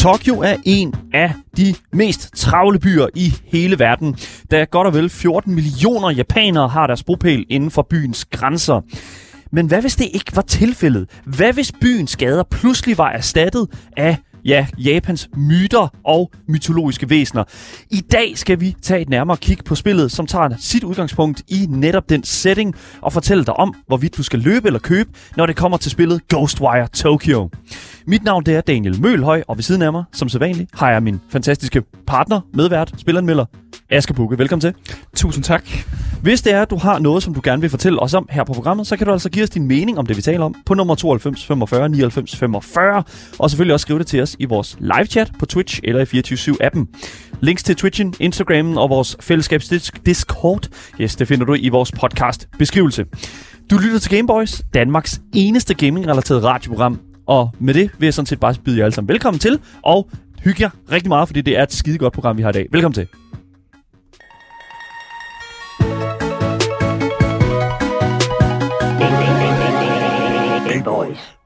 Tokyo er en af de mest travle byer i hele verden, da godt og vel 14 millioner japanere har deres bopæl inden for byens grænser. Men hvad hvis det ikke var tilfældet? Hvad hvis byens gader pludselig var erstattet af ja, Japans myter og mytologiske væsener. I dag skal vi tage et nærmere kig på spillet, som tager sit udgangspunkt i netop den setting, og fortælle dig om, hvorvidt du skal løbe eller købe, når det kommer til spillet Ghostwire Tokyo. Mit navn det er Daniel Mølhøj, og ved siden af mig, som sædvanligt, har jeg min fantastiske partner, medvært, spilleranmelder, Asger Bukke. Velkommen til. Tusind tak. Hvis det er, at du har noget, som du gerne vil fortælle os om her på programmet, så kan du altså give os din mening om det, vi taler om, på nummer 92 45 99 45, og selvfølgelig også skrive det til os i vores live chat på Twitch eller i 24-7-appen. Links til Twitchen, Instagram og vores fællesskabs Discord, yes, det finder du i vores podcast beskrivelse. Du lytter til Gameboys, Danmarks eneste gaming-relateret radioprogram, og med det vil jeg sådan set bare byde jer alle sammen velkommen til, og hygge jer rigtig meget, fordi det er et skide godt program, vi har i dag. Velkommen til. Boys.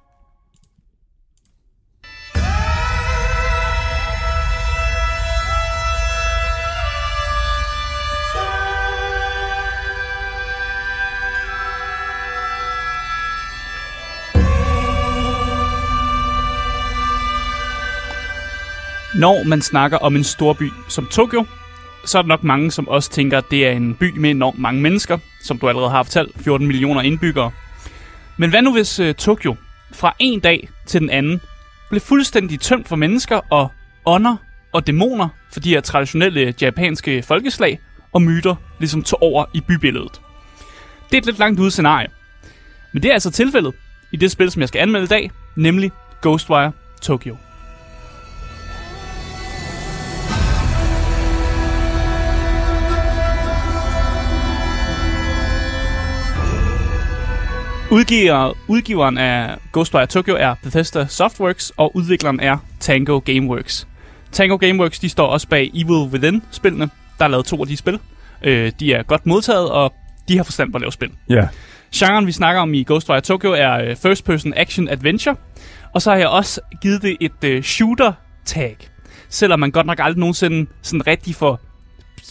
Når man snakker om en storby som Tokyo, så er der nok mange, som også tænker, at det er en by med enormt mange mennesker, som du allerede har fortalt, 14 millioner indbyggere. Men hvad nu hvis øh, Tokyo fra en dag til den anden blev fuldstændig tømt for mennesker og ånder og dæmoner for de her traditionelle japanske folkeslag og myter ligesom tog over i bybilledet? Det er et lidt langt ude scenarie. Men det er altså tilfældet i det spil, som jeg skal anmelde i dag, nemlig Ghostwire Tokyo. Udgiver, udgiveren af Ghostwire Tokyo er Bethesda Softworks, og udvikleren er Tango Gameworks. Tango Gameworks de står også bag Evil Within-spillene. Der er lavet to af de spil. Øh, de er godt modtaget, og de har forstand på at lave spil. Ja. Yeah. Genren, vi snakker om i Ghostwire Tokyo, er øh, First Person Action Adventure. Og så har jeg også givet det et øh, shooter-tag. Selvom man godt nok aldrig nogensinde sådan rigtig får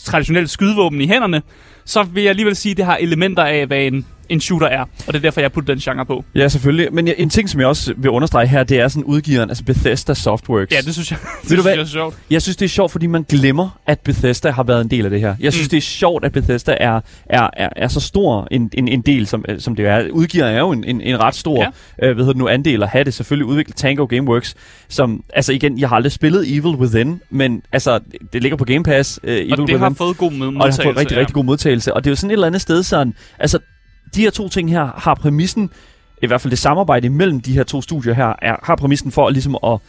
traditionelle skydevåben i hænderne, så vil jeg alligevel sige, at det har elementer af, hvad en en shooter er. Og det er derfor, jeg putter den genre på. Ja, selvfølgelig. Men en ting, som jeg også vil understrege her, det er sådan udgiveren, altså Bethesda Softworks. Ja, det synes jeg, det synes jeg er sjovt. Jeg synes, det er sjovt, fordi man glemmer, at Bethesda har været en del af det her. Jeg synes, mm. det er sjovt, at Bethesda er, er, er, er så stor en, en, en del, som, som det er. Udgiveren er jo en, en, en ret stor ja. øh, hvad hedder det nu, andel at have det. Selvfølgelig udviklet Tango Gameworks, som, altså igen, jeg har aldrig spillet Evil Within, men altså, det ligger på Game Pass. Øh, Evil og det Within, har fået god modtagelse. Og det har fået rigtig, ja. rigtig god modtagelse. Og det er jo sådan et eller andet sted sådan, altså de her to ting her har præmissen, i hvert fald det samarbejde mellem de her to studier her, er, har præmissen for ligesom at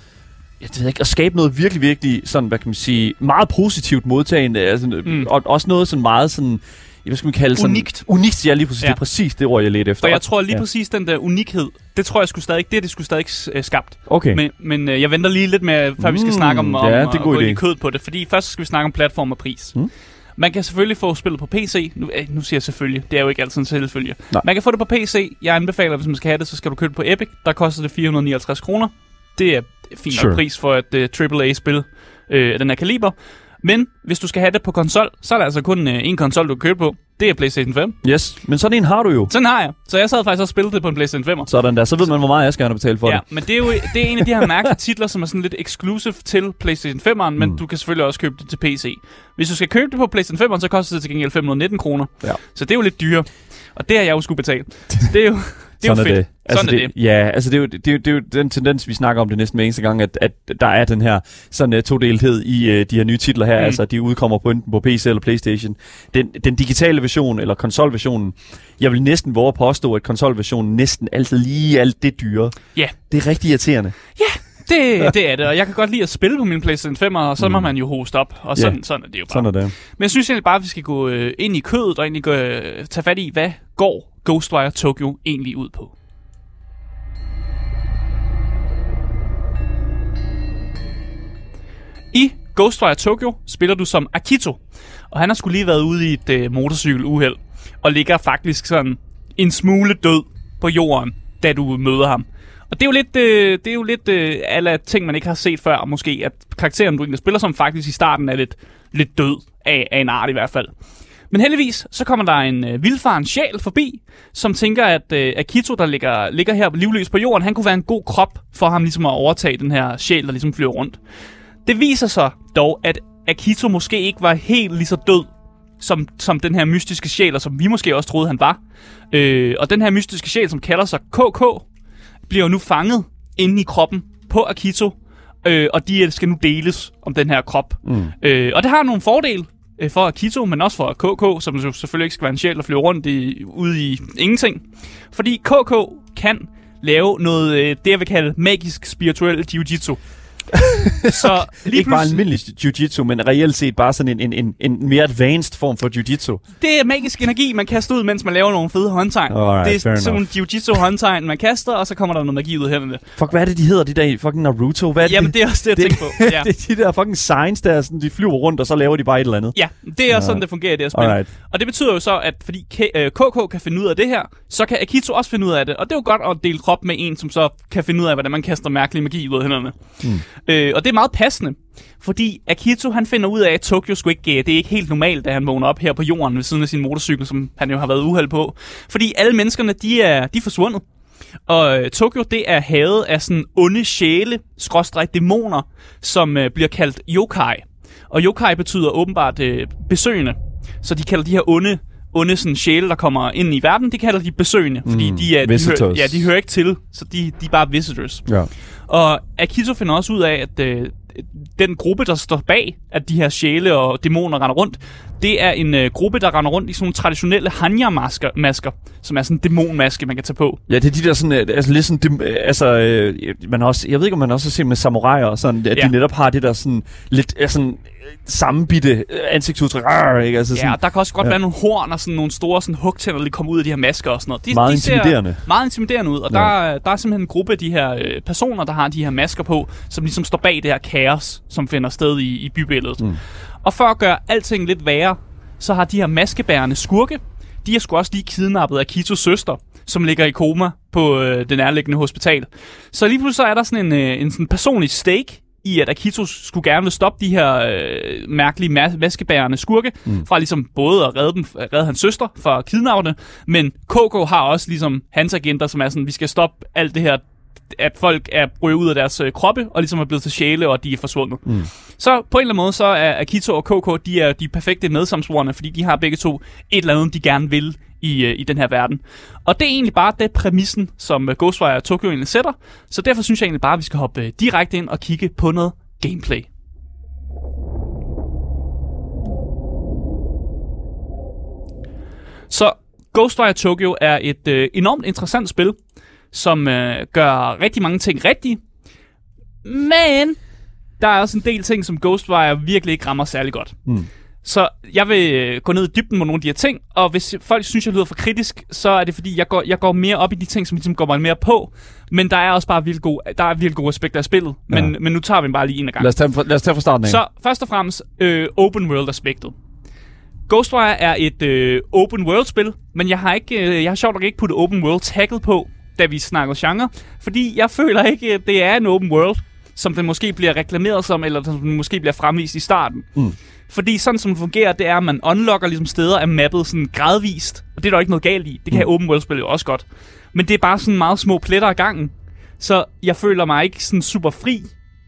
jeg ved ikke, at skabe noget virkelig, virkelig sådan, hvad kan man sige, meget positivt modtagende, altså, mm. og også noget sådan meget sådan, hvad skal man kalde sådan... Unikt. Unikt, ja, lige præcis. Ja. Det er præcis det ord, jeg ledte efter. Og jeg tror lige ja. præcis, den der unikhed, det tror jeg skulle stadig, det er det skulle stadig uh, skabt. Okay. Men, men uh, jeg venter lige lidt med, før mm, vi skal mm, snakke om, om ja, det er at gå ind i kød på det. Fordi først skal vi snakke om platform og pris. Mm. Man kan selvfølgelig få spillet på PC. Nu, øh, nu siger jeg selvfølgelig, det er jo ikke altid en selvfølge. Man kan få det på PC. Jeg anbefaler, hvis man skal have det, så skal du købe det på Epic. Der koster det 459 kroner. Det er fint sure. pris for et uh, øh, AAA-spil øh, af den her kaliber. Men hvis du skal have det på konsol, så er der altså kun øh, en konsol, du kan købe på. Det er PlayStation 5. Yes, men sådan en har du jo. Sådan har jeg. Så jeg sad faktisk og spillede det på en PlayStation 5. Sådan der. Så ved man, hvor meget jeg skal have betalt for ja, det. men det er jo det er en af de her mærkelige titler, som er sådan lidt exclusive til PlayStation 5'eren, men mm. du kan selvfølgelig også købe det til PC. Hvis du skal købe det på PlayStation 5'eren, så koster det til gengæld 519 kroner. Ja. Så det er jo lidt dyre. Og det har jeg jo skulle betale. Det er jo, det er Sådan jo fedt. Er det. Altså Sådan det, er det. Ja, altså det er, jo, det, er jo, det er jo den tendens, vi snakker om det næsten hver eneste gang, at, at der er den her sådan uh, todelthed i uh, de her nye titler her. Mm. Altså, de udkommer på enten på PC eller Playstation. Den, den digitale version, eller konsolversionen, jeg vil næsten våge at påstå, at konsolversionen næsten altid lige alt det dyre. Ja. Yeah. Det er rigtig irriterende. Ja, yeah. Det, det er det, og jeg kan godt lide at spille på min PlayStation 5, og så mm. må man jo hoste op, og sådan, yeah. sådan er det jo bare. Sådan er det. Men jeg synes egentlig bare, at vi skal gå øh, ind i kødet og egentlig gå, øh, tage fat i, hvad går Ghostwire Tokyo egentlig ud på. I Ghostwire Tokyo spiller du som Akito, og han har skulle lige været ude i et øh, motorcykeluheld, og ligger faktisk sådan en smule død på jorden, da du møder ham. Og det er jo lidt, øh, det er jo lidt øh, alle ting, man ikke har set før, måske, at karakteren, du egentlig spiller som, faktisk i starten er lidt, lidt død af, af en art i hvert fald. Men heldigvis, så kommer der en øh, vildfaren sjæl forbi, som tænker, at øh, Akito, der ligger, ligger her livløs på jorden, han kunne være en god krop for ham ligesom at overtage den her sjæl, der ligesom flyver rundt. Det viser sig dog, at Akito måske ikke var helt lige så død, som, som den her mystiske sjæl, og som vi måske også troede, han var. Øh, og den her mystiske sjæl, som kalder sig KK, bliver nu fanget inde i kroppen på Akito, øh, og de skal nu deles om den her krop. Mm. Øh, og det har nogle fordele øh, for Akito, men også for KK, som jo selvfølgelig ikke skal være en sjæl, at flyve rundt i, ude i ingenting. Fordi KK kan lave noget, øh, det jeg vil kalde magisk spirituel jiu-jitsu. så lige ikke bare almindelig jiu-jitsu, men reelt set bare sådan en, en, en, en mere advanced form for jiu-jitsu. Det er magisk energi, man kaster ud, mens man laver nogle fede håndtegn. Alright, det er sådan en jiu-jitsu håndtegn, man kaster, og så kommer der noget magi ud af hænderne. Fuck, hvad er det, de hedder, de der fucking Naruto? Hvad er Jamen, det, det er også det, jeg tænker på. Ja. det er de der fucking signs, der sådan, de flyver rundt, og så laver de bare et eller andet. Ja, det er også sådan, det fungerer i det her spil. Alright. Og det betyder jo så, at fordi KK øh, kan finde ud af det her, så kan Akito også finde ud af det. Og det er jo godt at dele krop med en, som så kan finde ud af, hvordan man kaster mærkelig magi ud af hænderne. Mm. Øh, og det er meget passende, fordi Akito han finder ud af, at Tokyo Squid ikke, det er ikke helt normalt, at han vågner op her på jorden ved siden af sin motorcykel, som han jo har været uheld på. Fordi alle menneskerne, de er, de er forsvundet. Og øh, Tokyo, det er havet af sådan onde sjæle, skråstrej dæmoner, som øh, bliver kaldt yokai. Og yokai betyder åbenbart øh, besøgende. Så de kalder de her onde onde sådan sjæle, der kommer ind i verden, de kalder de besøgende, fordi mm, de, er, de, hører, ja, de hører ikke til, så de, de er bare visitors. Ja. Og Akito finder også ud af, at øh, den gruppe, der står bag, at de her sjæle og dæmoner render rundt, det er en øh, gruppe, der render rundt i sådan nogle traditionelle hanya-masker, masker, som er sådan en dæmonmaske, man kan tage på. Ja, det er de der sådan, øh, altså lidt sådan, dem, øh, altså, øh, man også, jeg ved ikke, om man også har set med samuraier, og sådan, at ja. de netop har det der sådan, lidt, sådan, sammenbitte øh, ansigtsudtryk. Arr, ikke? Altså sådan, ja, der kan også godt ja. være nogle horn og sådan nogle store sådan, hugtænder, der kommer ud af de her masker og sådan noget. De, meget de intimiderende. Ser meget intimiderende ud, og ja. der, der er simpelthen en gruppe af de her øh, personer, der har de her masker på, som ligesom står bag det her kaos, som finder sted i, i bybilledet. Mm. Og for at gøre alting lidt værre, så har de her maskebærende skurke, de har sgu også lige kidnappet af Kitos søster, som ligger i koma på øh, det nærliggende hospital. Så lige pludselig så er der sådan en, øh, en sådan personlig stake i, at Akito skulle gerne vil stoppe de her øh, mærkelige mas- maskebærende skurke, mm. fra ligesom både at redde, dem, redde hans søster fra kidnapperne, men KK har også ligesom hans agenter, som er sådan, vi skal stoppe alt det her at folk er røget ud af deres øh, kroppe, og ligesom er blevet til sjæle, og de er forsvundet. Mm. Så på en eller anden måde, så er Akito og KK, de er de perfekte medsamsvorene, fordi de har begge to et eller andet, de gerne vil i, øh, i den her verden. Og det er egentlig bare det præmissen, som øh, Ghostwire Tokyo egentlig sætter. Så derfor synes jeg egentlig bare, at vi skal hoppe øh, direkte ind og kigge på noget gameplay. Så Ghostwire Tokyo er et øh, enormt interessant spil, som øh, gør rigtig mange ting rigtige. Men der er også en del ting, som Ghostwire virkelig ikke rammer særlig godt. Mm. Så jeg vil øh, gå ned i dybden med nogle af de her ting, og hvis folk synes, jeg lyder for kritisk, så er det fordi, jeg går, jeg går mere op i de ting, som ligesom går mig mere på. Men der er også bare virkelig god, der er virkelig god respekt af spillet. Men, ja. men nu tager vi bare lige en af gangen. Lad os tage, lad os tage fra starten af. Så først og fremmest, øh, open world aspektet. Ghostwire er et øh, open world spil, men jeg har ikke, øh, jeg har sjovt nok ikke puttet open world tagget på, da vi snakker genre, fordi jeg føler ikke, at det er en open world, som den måske bliver reklameret som, eller som den måske bliver fremvist i starten. Mm. Fordi sådan som det fungerer, det er, at man unlocker ligesom steder af mappet sådan gradvist. Og det er der ikke noget galt i. Det kan mm. open world spil jo også godt. Men det er bare sådan meget små pletter af gangen. Så jeg føler mig ikke sådan super fri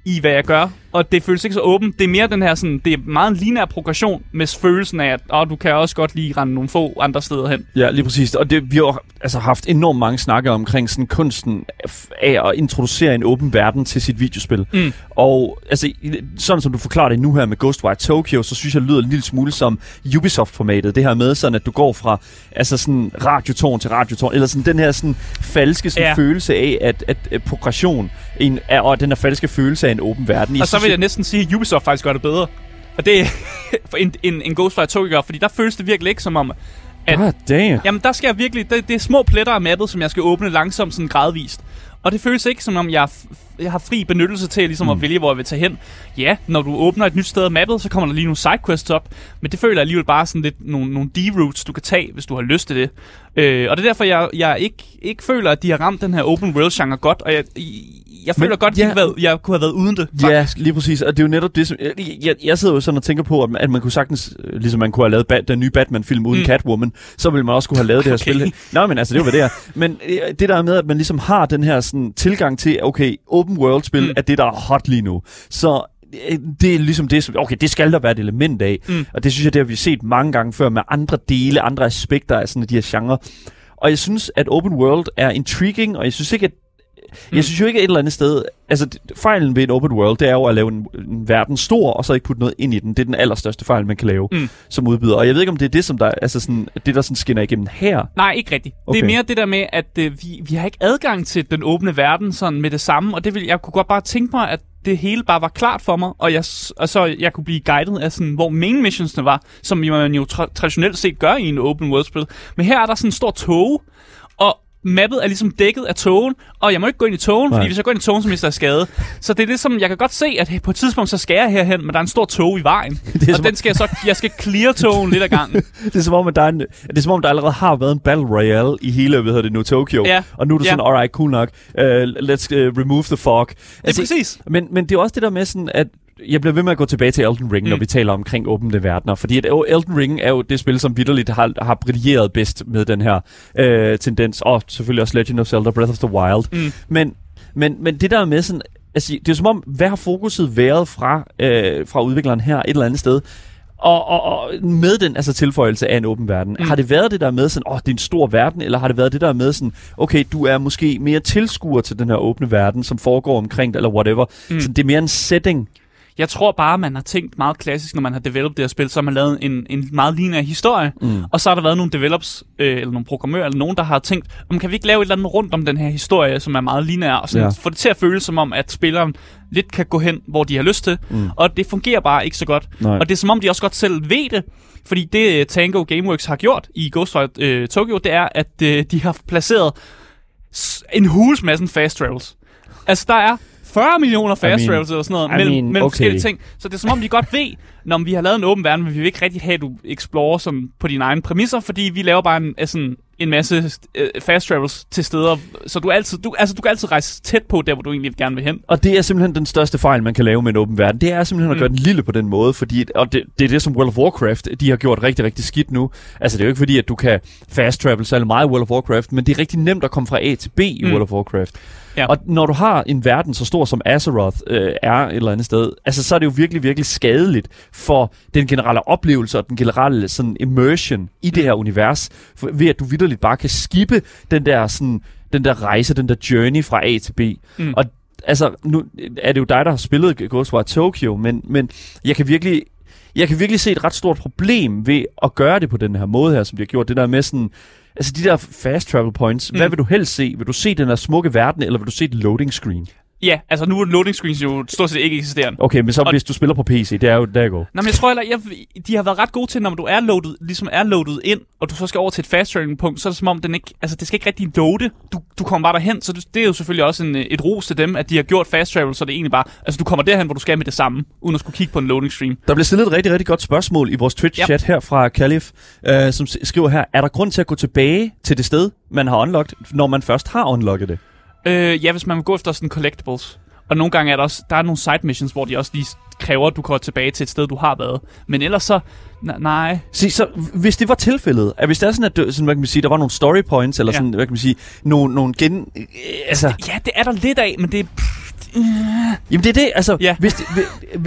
i, hvad jeg gør. Og det føles ikke så åbent. Det er mere den her sådan, det er meget en lineær progression med følelsen af, at oh, du kan også godt lige rende nogle få andre steder hen. Ja, lige præcis. Og det, vi har altså haft enormt mange snakker omkring sådan kunsten af at introducere en åben verden til sit videospil. Mm. Og altså, sådan som du forklarer det nu her med Ghostwire Tokyo, så synes jeg, det lyder en lille smule som Ubisoft-formatet. Det her med sådan, at du går fra altså sådan radiotårn til radiotårn, eller sådan den her sådan falske sådan, ja. følelse af, at, at, at progression en, og den her falske følelse af en åben verden. Og så vil jeg næsten sige, at Ubisoft faktisk gør det bedre. Og det er en, en, en Ghostwire Tokyo, fordi der føles det virkelig ikke som om, at, God damn. Jamen, der skal jeg virkelig... Det, det er små pletter af mappet, som jeg skal åbne langsomt, sådan gradvist. Og det føles ikke som om, jeg, jeg har fri benyttelse til ligesom Mm. at vælge, hvor jeg vil tage hen. Ja, når du åbner et nyt sted af mappet, så kommer der lige nogle sidequests op. Men det føler jeg alligevel bare sådan lidt nogle, nogle D-routes, du kan tage, hvis du har lyst til det. Øh, og det er derfor, jeg, jeg ikke, ikke føler, at de har ramt den her open world-genre godt. Og jeg, jeg føler Men- godt, at ja. have været, jeg kunne have været uden det, Ja, faktisk. lige præcis. Og det er jo netop det, som... Jeg, jeg, jeg sidder jo sådan og tænker på, at man, at man kunne sagtens... øh, Ligesom man kunne have lavet ba- den nye Batman-film uden Mm. Catwoman, så ville man også kunne have lavet det her Okay. spil. Nej, men altså, det var det her. Men øh, det der med, at man ligesom har den her sådan, tilgang til, okay, open world-spil Mm. mm. er det, der er hot lige nu. Så øh, det er ligesom det, som, okay, det skal der være et element af. Mm. Og det synes jeg, det har vi set mange gange før med andre dele, andre aspekter af sådan de her genre. Og jeg synes, at open world er intriguing, og jeg synes ikke, at Mm. jeg synes jo ikke et eller andet sted... Altså, fejlen ved en open world, det er jo at lave en, en verden stor, og så ikke putte noget ind i den. Det er den allerstørste fejl, man kan lave Mm. som udbyder. Og jeg ved ikke, om det er det, som der, altså sådan, det, der sådan skinner igennem her. Nej, ikke rigtigt. Okay. Det er mere det der med, at øh, vi, vi har ikke adgang til den åbne verden sådan med det samme, og det vil, jeg kunne godt bare tænke mig, at det hele bare var klart for mig, og, jeg, og så jeg kunne blive guidet af sådan, hvor main missionsne var, som man jo tra- traditionelt set gør i en open world-spil. Men her er der sådan en stor tog, og mappet er ligesom dækket af togen, og jeg må ikke gå ind i togen, fordi Nej. hvis jeg går ind i togen, så mister jeg skade. Så det er ligesom, jeg kan godt se, at på et tidspunkt, så skal jeg herhen, men der er en stor tog i vejen. Det er, og som, den skal jeg så, jeg skal clear togen lidt ad gangen. det er som om, at der er en, det er som om, der allerede har været en Battle Royale i hele, hvad hedder det nu, Tokyo. Ja. Og nu er det Ja. sådan, alright, cool nok. Uh, let's uh, remove the fog. Det er præcis. Men, men det er også det der med sådan, at jeg bliver ved med at gå tilbage til Elden Ring, mm. når vi taler omkring åbne verdener. Fordi at Elden Ring er jo det spil, som vidderligt har, har brilleret bedst med den her øh, tendens. Og selvfølgelig også Legend of Zelda Breath of the Wild. Mm. Men, men, men det der med sådan... Altså, det er som om, hvad har fokuset været fra, øh, fra udvikleren her et eller andet sted? Og, og, og med den altså tilføjelse af en åben verden, Mm. har det været det der med sådan, åh, det er en stor verden, eller har det været det der med sådan, okay, du er måske mere tilskuer til den her åbne verden, som foregår omkring dig, eller whatever. Mm. Så det er mere en setting. Jeg tror bare, man har tænkt meget klassisk, når man har developed det her spil, så har man lavet en, en meget lineær historie, Mm. og så har der været nogle developers, øh, eller nogle programmører, eller nogen, der har tænkt, om kan vi ikke lave et eller andet rundt om den her historie, som er meget lineær, og sådan Ja. få det til at føles som om, at spilleren lidt kan gå hen, hvor de har lyst til, Mm. og det fungerer bare ikke så godt. Nej. Og det er som om, de også godt selv ved det, fordi det øh, Tango Gameworks har gjort i Ghostwire øh, Tokyo, det er, at øh, de har placeret en hulens masse fast travels. Altså, der er 40 millioner fast I mean- travels eller sådan noget I mellem, mean, mellem okay. forskellige ting. Så det er som om, de godt ved, når vi har lavet en åben verden, men vi vil ikke rigtig have, at du explorer sådan på dine egne præmisser, fordi vi laver bare en, sådan, en masse øh, fast travels til steder, så du, altid, du, altså, du kan altid rejse tæt på der, hvor du egentlig gerne vil hen. Og det er simpelthen den største fejl, man kan lave med en åben verden. Det er simpelthen at Mm. gøre den lille på den måde, fordi, og det, det er det, som World of Warcraft, de har gjort rigtig, rigtig skidt nu. Altså, det er jo ikke fordi, at du kan fast travel særlig meget i World of Warcraft, men det er rigtig nemt at komme fra A til B i Mm. mm. World of Warcraft. Ja. Og når du har en verden så stor som Azeroth øh, er et eller andet sted, altså så er det jo virkelig, virkelig skadeligt for den generelle oplevelse og den generelle sådan immersion i det her univers, for, ved at du vidderligt bare kan skippe den der sådan den der rejse, den der journey fra A til B. Mm. Og altså, nu er det jo dig, der har spillet Ghostwire Tokyo, men, men jeg kan virkelig jeg kan virkelig se et ret stort problem ved at gøre det på den her måde her, som de har gjort. Det der med sådan, altså de der fast travel points. Mm. Hvad vil du helst se? Vil du se den her smukke verden, eller vil du se et loading screen? Ja, altså nu er loading screens jo stort set ikke eksisterende. Okay, men så Og- hvis du spiller på PC, det er jo der går. Nå, men jeg tror heller, jeg, de har været ret gode til, når du er loadet, ligesom er loadet ind, og du så skal over til et fast traveling punkt, så er det som om, den ikke, altså, det skal ikke rigtig loade. Du, du kommer bare derhen, så det, det er jo selvfølgelig også en, øh, et ros til dem, at de har gjort fast travel, så det er egentlig bare, altså du kommer derhen, hvor du skal med det samme, uden at skulle kigge på en loading stream. Der bliver stillet et rigtig, rigtig godt spørgsmål i vores Twitch-chat her fra Calif, øh, som skriver her, er der grund til at gå tilbage til det sted, man har unlocked, når man først har unlocket det? Øh, ja, hvis man vil gå efter sådan collectibles. Og nogle gange er der også, der er nogle side missions, hvor de også lige kræver, at du går tilbage til et sted, du har været. Men ellers så, n- nej. Se, så hvis det var tilfældet, at hvis der er sådan, at sådan, hvad kan man sige, der var nogle story points, eller Ja. sådan, hvad kan man sige, nogle, nogle gen... Øh, altså, Ja, det er der lidt af, men det er... Jamen det er det, altså, Ja. hvis, det,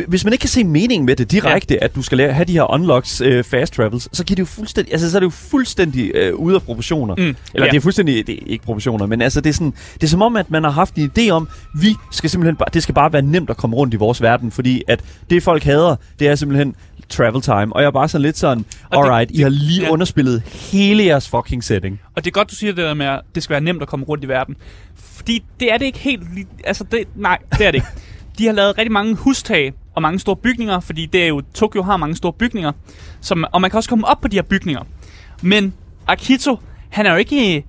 hvis man ikke kan se meningen med det direkte, ja. at du skal lære, have de her unlocks øh, fast travels, så giver det jo fuldstændig, altså så er det jo fuldstændig øh, ude af proportioner. Mm, Eller ja. det er fuldstændig, det er ikke proportioner, men altså det er sådan, det er som om, at man har haft en idé om, vi skal simpelthen bare, det skal bare være nemt at komme rundt i vores verden, fordi at det folk hader, det er simpelthen travel time. Og jeg er bare sådan lidt sådan, alright, I har lige ja. underspillet hele jeres fucking setting. Og det er godt, du siger det der med, at det skal være nemt at komme rundt i verden. Fordi det er det ikke helt... Altså, det, nej, det er det ikke. De har lavet rigtig mange hustag og mange store bygninger, fordi det er jo, Tokyo har mange store bygninger. Som, og man kan også komme op på de her bygninger. Men Akito, han er jo ikke,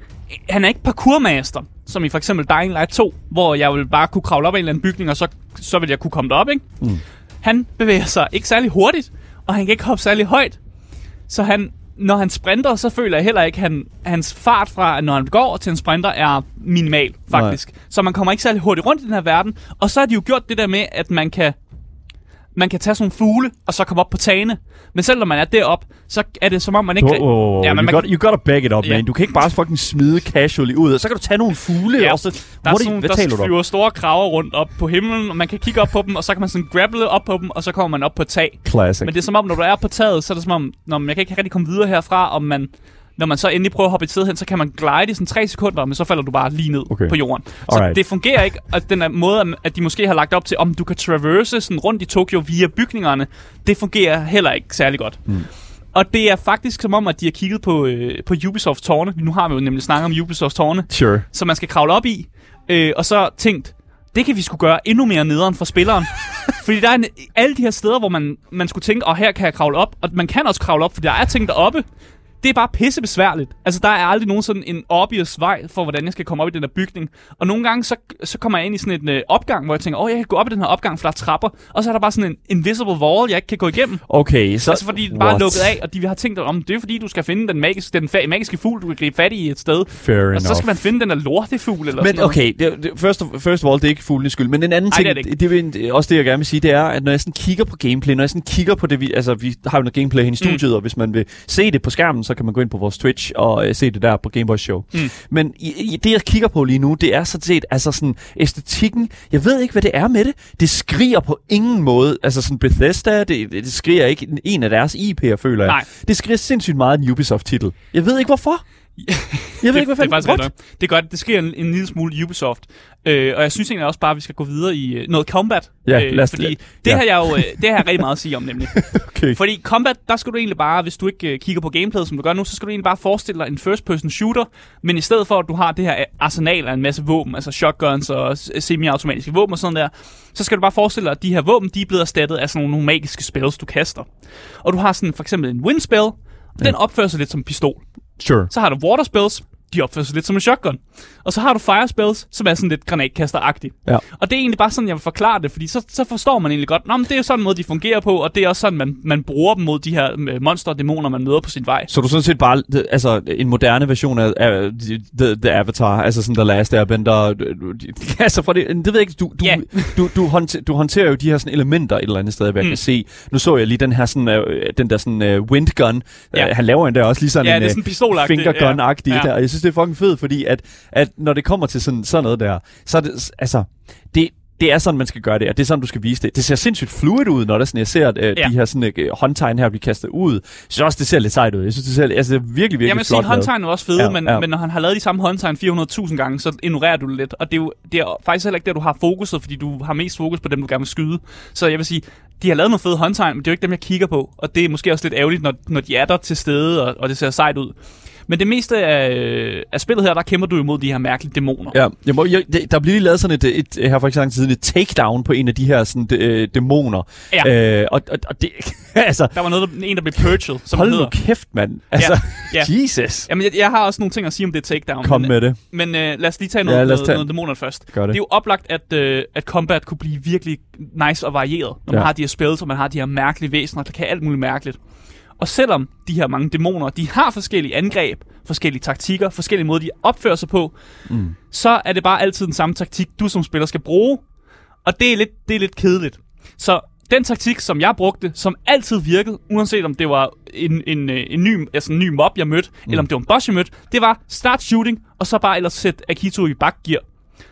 han er ikke parkourmaster. som i for eksempel Dying Light 2, hvor jeg vil bare kunne kravle op ad en eller anden bygning, og så, så vil jeg kunne komme derop, ikke? Mm. Han bevæger sig ikke særlig hurtigt, og han kan ikke hoppe særlig højt. Så han, når han sprinter, så føler jeg heller ikke, at han, hans fart fra, når han går til en sprinter, er minimal, faktisk. Nej. Så man kommer ikke særlig hurtigt rundt i den her verden. Og så har de jo gjort det der med, at man kan man kan tage sådan nogle fugle, og så komme op på tagene. Men selv når man er deroppe, så er det som om, man ikke... Oh, oh, oh. Ja, men you, man got, you gotta back it up, ja. man. Du kan ikke bare fucking smide casually ud, og så kan du tage nogle fugle, ja. og så... Der er sådan, hvad der flyver store kraver rundt op på himlen, og man kan kigge op på dem, og så kan man sådan grapple op på dem, og så kommer man op på tag. Classic. Men det er som om, når du er på taget, så er det som om, når man, jeg kan ikke rigtig komme videre herfra, om man når man så endelig prøver at hoppe et sted hen, så kan man glide i sådan 3 sekunder, men så falder du bare lige ned okay. på jorden. Så Alright. det fungerer ikke, at den måde, at de måske har lagt op til, om du kan traverse sådan rundt i Tokyo via bygningerne, det fungerer heller ikke særlig godt. Mm. Og det er faktisk som om, at de har kigget på, øh, på Ubisoft tårne. Nu har vi jo nemlig snakket om Ubisoft tårne. Sure. Som man skal kravle op i. Øh, og så tænkt, det kan vi skulle gøre endnu mere nederen for spilleren. fordi der er en, alle de her steder, hvor man, man skulle tænke, og oh, her kan jeg kravle op. Og man kan også kravle op, for der er ting deroppe det er bare pisse besværligt. Altså, der er aldrig nogen sådan en obvious vej for, hvordan jeg skal komme op i den her bygning. Og nogle gange, så, så kommer jeg ind i sådan en uh, opgang, hvor jeg tænker, åh, oh, jeg kan gå op i den her opgang, for der er trapper. Og så er der bare sådan en invisible wall, jeg ikke kan gå igennem. Okay, så... Altså, fordi det bare er lukket af, og de har tænkt, om det er fordi, du skal finde den magiske, den fa- magiske fugl, du kan gribe fat i et sted. Fair og enough. så skal man finde den der lortefugl eller Men sådan okay, det, det, first, of, first of all, det er ikke fuglenes skyld. Men en anden Ej, ting, det er det det, det, det, også det, jeg gerne vil sige, det er, at når jeg sådan kigger på gameplay, når jeg sådan kigger på det, vi, altså vi har jo noget gameplay hen i studiet, mm. og hvis man vil se det på skærmen, så kan man gå ind på vores Twitch og øh, se det der på Gameboy Show. Mm. Men i, i, det, jeg kigger på lige nu, det er sådan set altså sådan æstetikken. Jeg ved ikke, hvad det er med det. Det skriger på ingen måde. Altså sådan Bethesda, det, det, det skriger ikke en af deres IP'er, føler jeg. Nej. Det skriger sindssygt meget en Ubisoft-titel. Jeg ved ikke, hvorfor. Jeg ved ikke, hvad fanden det er faktisk Det er godt. Det sker en, en lille smule Ubisoft. Øh, og jeg synes egentlig også bare, at vi skal gå videre i øh, noget combat. Ja, øh, lad os, fordi det, ja. har jeg jo, øh, det har jeg rigtig meget at sige om, nemlig. okay. Fordi combat, der skal du egentlig bare, hvis du ikke øh, kigger på gameplayet, som du gør nu, så skal du egentlig bare forestille dig en first-person shooter, men i stedet for, at du har det her arsenal af en masse våben, altså shotguns og semi-automatiske våben og sådan der, så skal du bare forestille dig, at de her våben, de er blevet erstattet af sådan nogle magiske spells, du kaster. Og du har sådan for eksempel en wind spell, den opfører sig lidt som pistol. Sure. Så har du water spells, de opfører sig lidt som en shotgun. Og så har du fire spells, som er sådan lidt granatkaster-agtigt. Ja. Og det er egentlig bare sådan, jeg vil forklare det, fordi så, så forstår man egentlig godt, Nå, men det er jo sådan en måde, de fungerer på, og det er også sådan, man, man bruger dem mod de her øh, monster dæmoner, man møder på sin vej. Så du sådan set bare, altså en moderne version af, af the, the, Avatar, altså sådan The Last Airbender, altså for det, det ved jeg ikke, du, du, yeah. du, du, håndter, du håndterer jo de her sådan elementer et eller andet sted, hvad jeg mm. kan se. Nu så jeg lige den her sådan, den der sådan uh, windgun, ja. han laver en der også lige sådan ja, en sådan fingergun-agtig ja. der, og jeg synes, det er fucking fedt, fordi at, at når det kommer til sådan, sådan noget der, så er det, altså, det, det er sådan, man skal gøre det, og det er sådan, du skal vise det. Det ser sindssygt fluid ud, når der sådan, jeg ser øh, ja. de her sådan, øh, håndtegn her blive kastet ud. Jeg synes også, det ser lidt sejt ud. Jeg synes, det ser altså, det er virkelig, virkelig Jamen, flot. Jamen, håndtegn er også fede, ja, men, ja. men når han har lavet de samme håndtegn 400.000 gange, så ignorerer du det lidt. Og det er jo det er faktisk heller ikke der, du har fokuset, fordi du har mest fokus på dem, du gerne vil skyde. Så jeg vil sige, de har lavet nogle fede håndtegn, men det er jo ikke dem, jeg kigger på. Og det er måske også lidt ærgerligt, når, når de er der til stede, og, og det ser sejt ud. Men det meste af, af spillet her, der kæmper du imod de her mærkelige dæmoner. Ja, jeg må, jeg, der bliver lige lavet sådan et, et, et her for eksempel siden, et takedown på en af de her sådan, de, øh, dæmoner. Ja. Øh, og, og, og det, altså... Der var noget, der, en, der blev purged, som Hold nu kæft, mand. Altså, ja. ja. Jesus. Jamen, jeg, jeg, har også nogle ting at sige om det takedown. Kom men, med det. Men uh, lad os lige tage noget, ja, noget, tage... noget dæmoner først. Gør det. det er jo oplagt, at, uh, at combat kunne blive virkelig nice og varieret, når ja. man har de her spells, og man har de her mærkelige væsener, der kan alt muligt mærkeligt. Og selvom de her mange dæmoner, de har forskellige angreb, forskellige taktikker, forskellige måder, de opfører sig på, mm. så er det bare altid den samme taktik, du som spiller skal bruge. Og det er lidt, det er lidt kedeligt. Så den taktik, som jeg brugte, som altid virkede, uanset om det var en, en, øh, en, ny, altså en ny mob, jeg mødte, mm. eller om det var en boss, jeg mødte, det var start shooting, og så bare ellers sætte Akito i bakgear.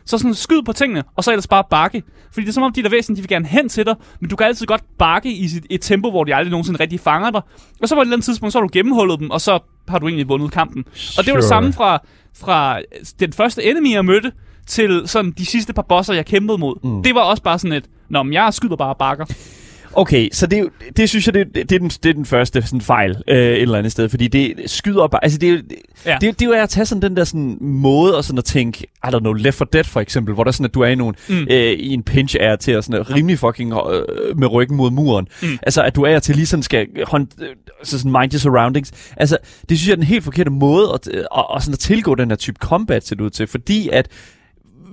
Så sådan skyd på tingene, og så ellers bare bakke. Fordi det er som om, de der væsen, de vil gerne hen til dig, men du kan altid godt bakke i sit, et tempo, hvor de aldrig nogensinde rigtig fanger dig. Og så på et eller andet tidspunkt, så har du gennemhullet dem, og så har du egentlig vundet kampen. Sure. Og det var det samme fra, fra den første enemy, jeg mødte, til sådan de sidste par bosser, jeg kæmpede mod. Mm. Det var også bare sådan et, Nå, men jeg skyder bare bakker. Okay, så det, det synes jeg, det, det, er, den, det er den første sådan, fejl øh, et eller andet sted, fordi det skyder op, altså det, ja. det, det, er jo at tage sådan den der sådan, måde og sådan at tænke, I don't know, Left 4 Dead for eksempel, hvor der sådan, at du er i, nogle, mm. øh, i en pinch er til at sådan, rimelig fucking øh, med ryggen mod muren. Mm. Altså, at du er til lige sådan skal hånd, øh, så sådan mind your surroundings. Altså, det synes jeg er den helt forkerte måde at, øh, at, at, sådan at tilgå den her type combat, til ud til, fordi at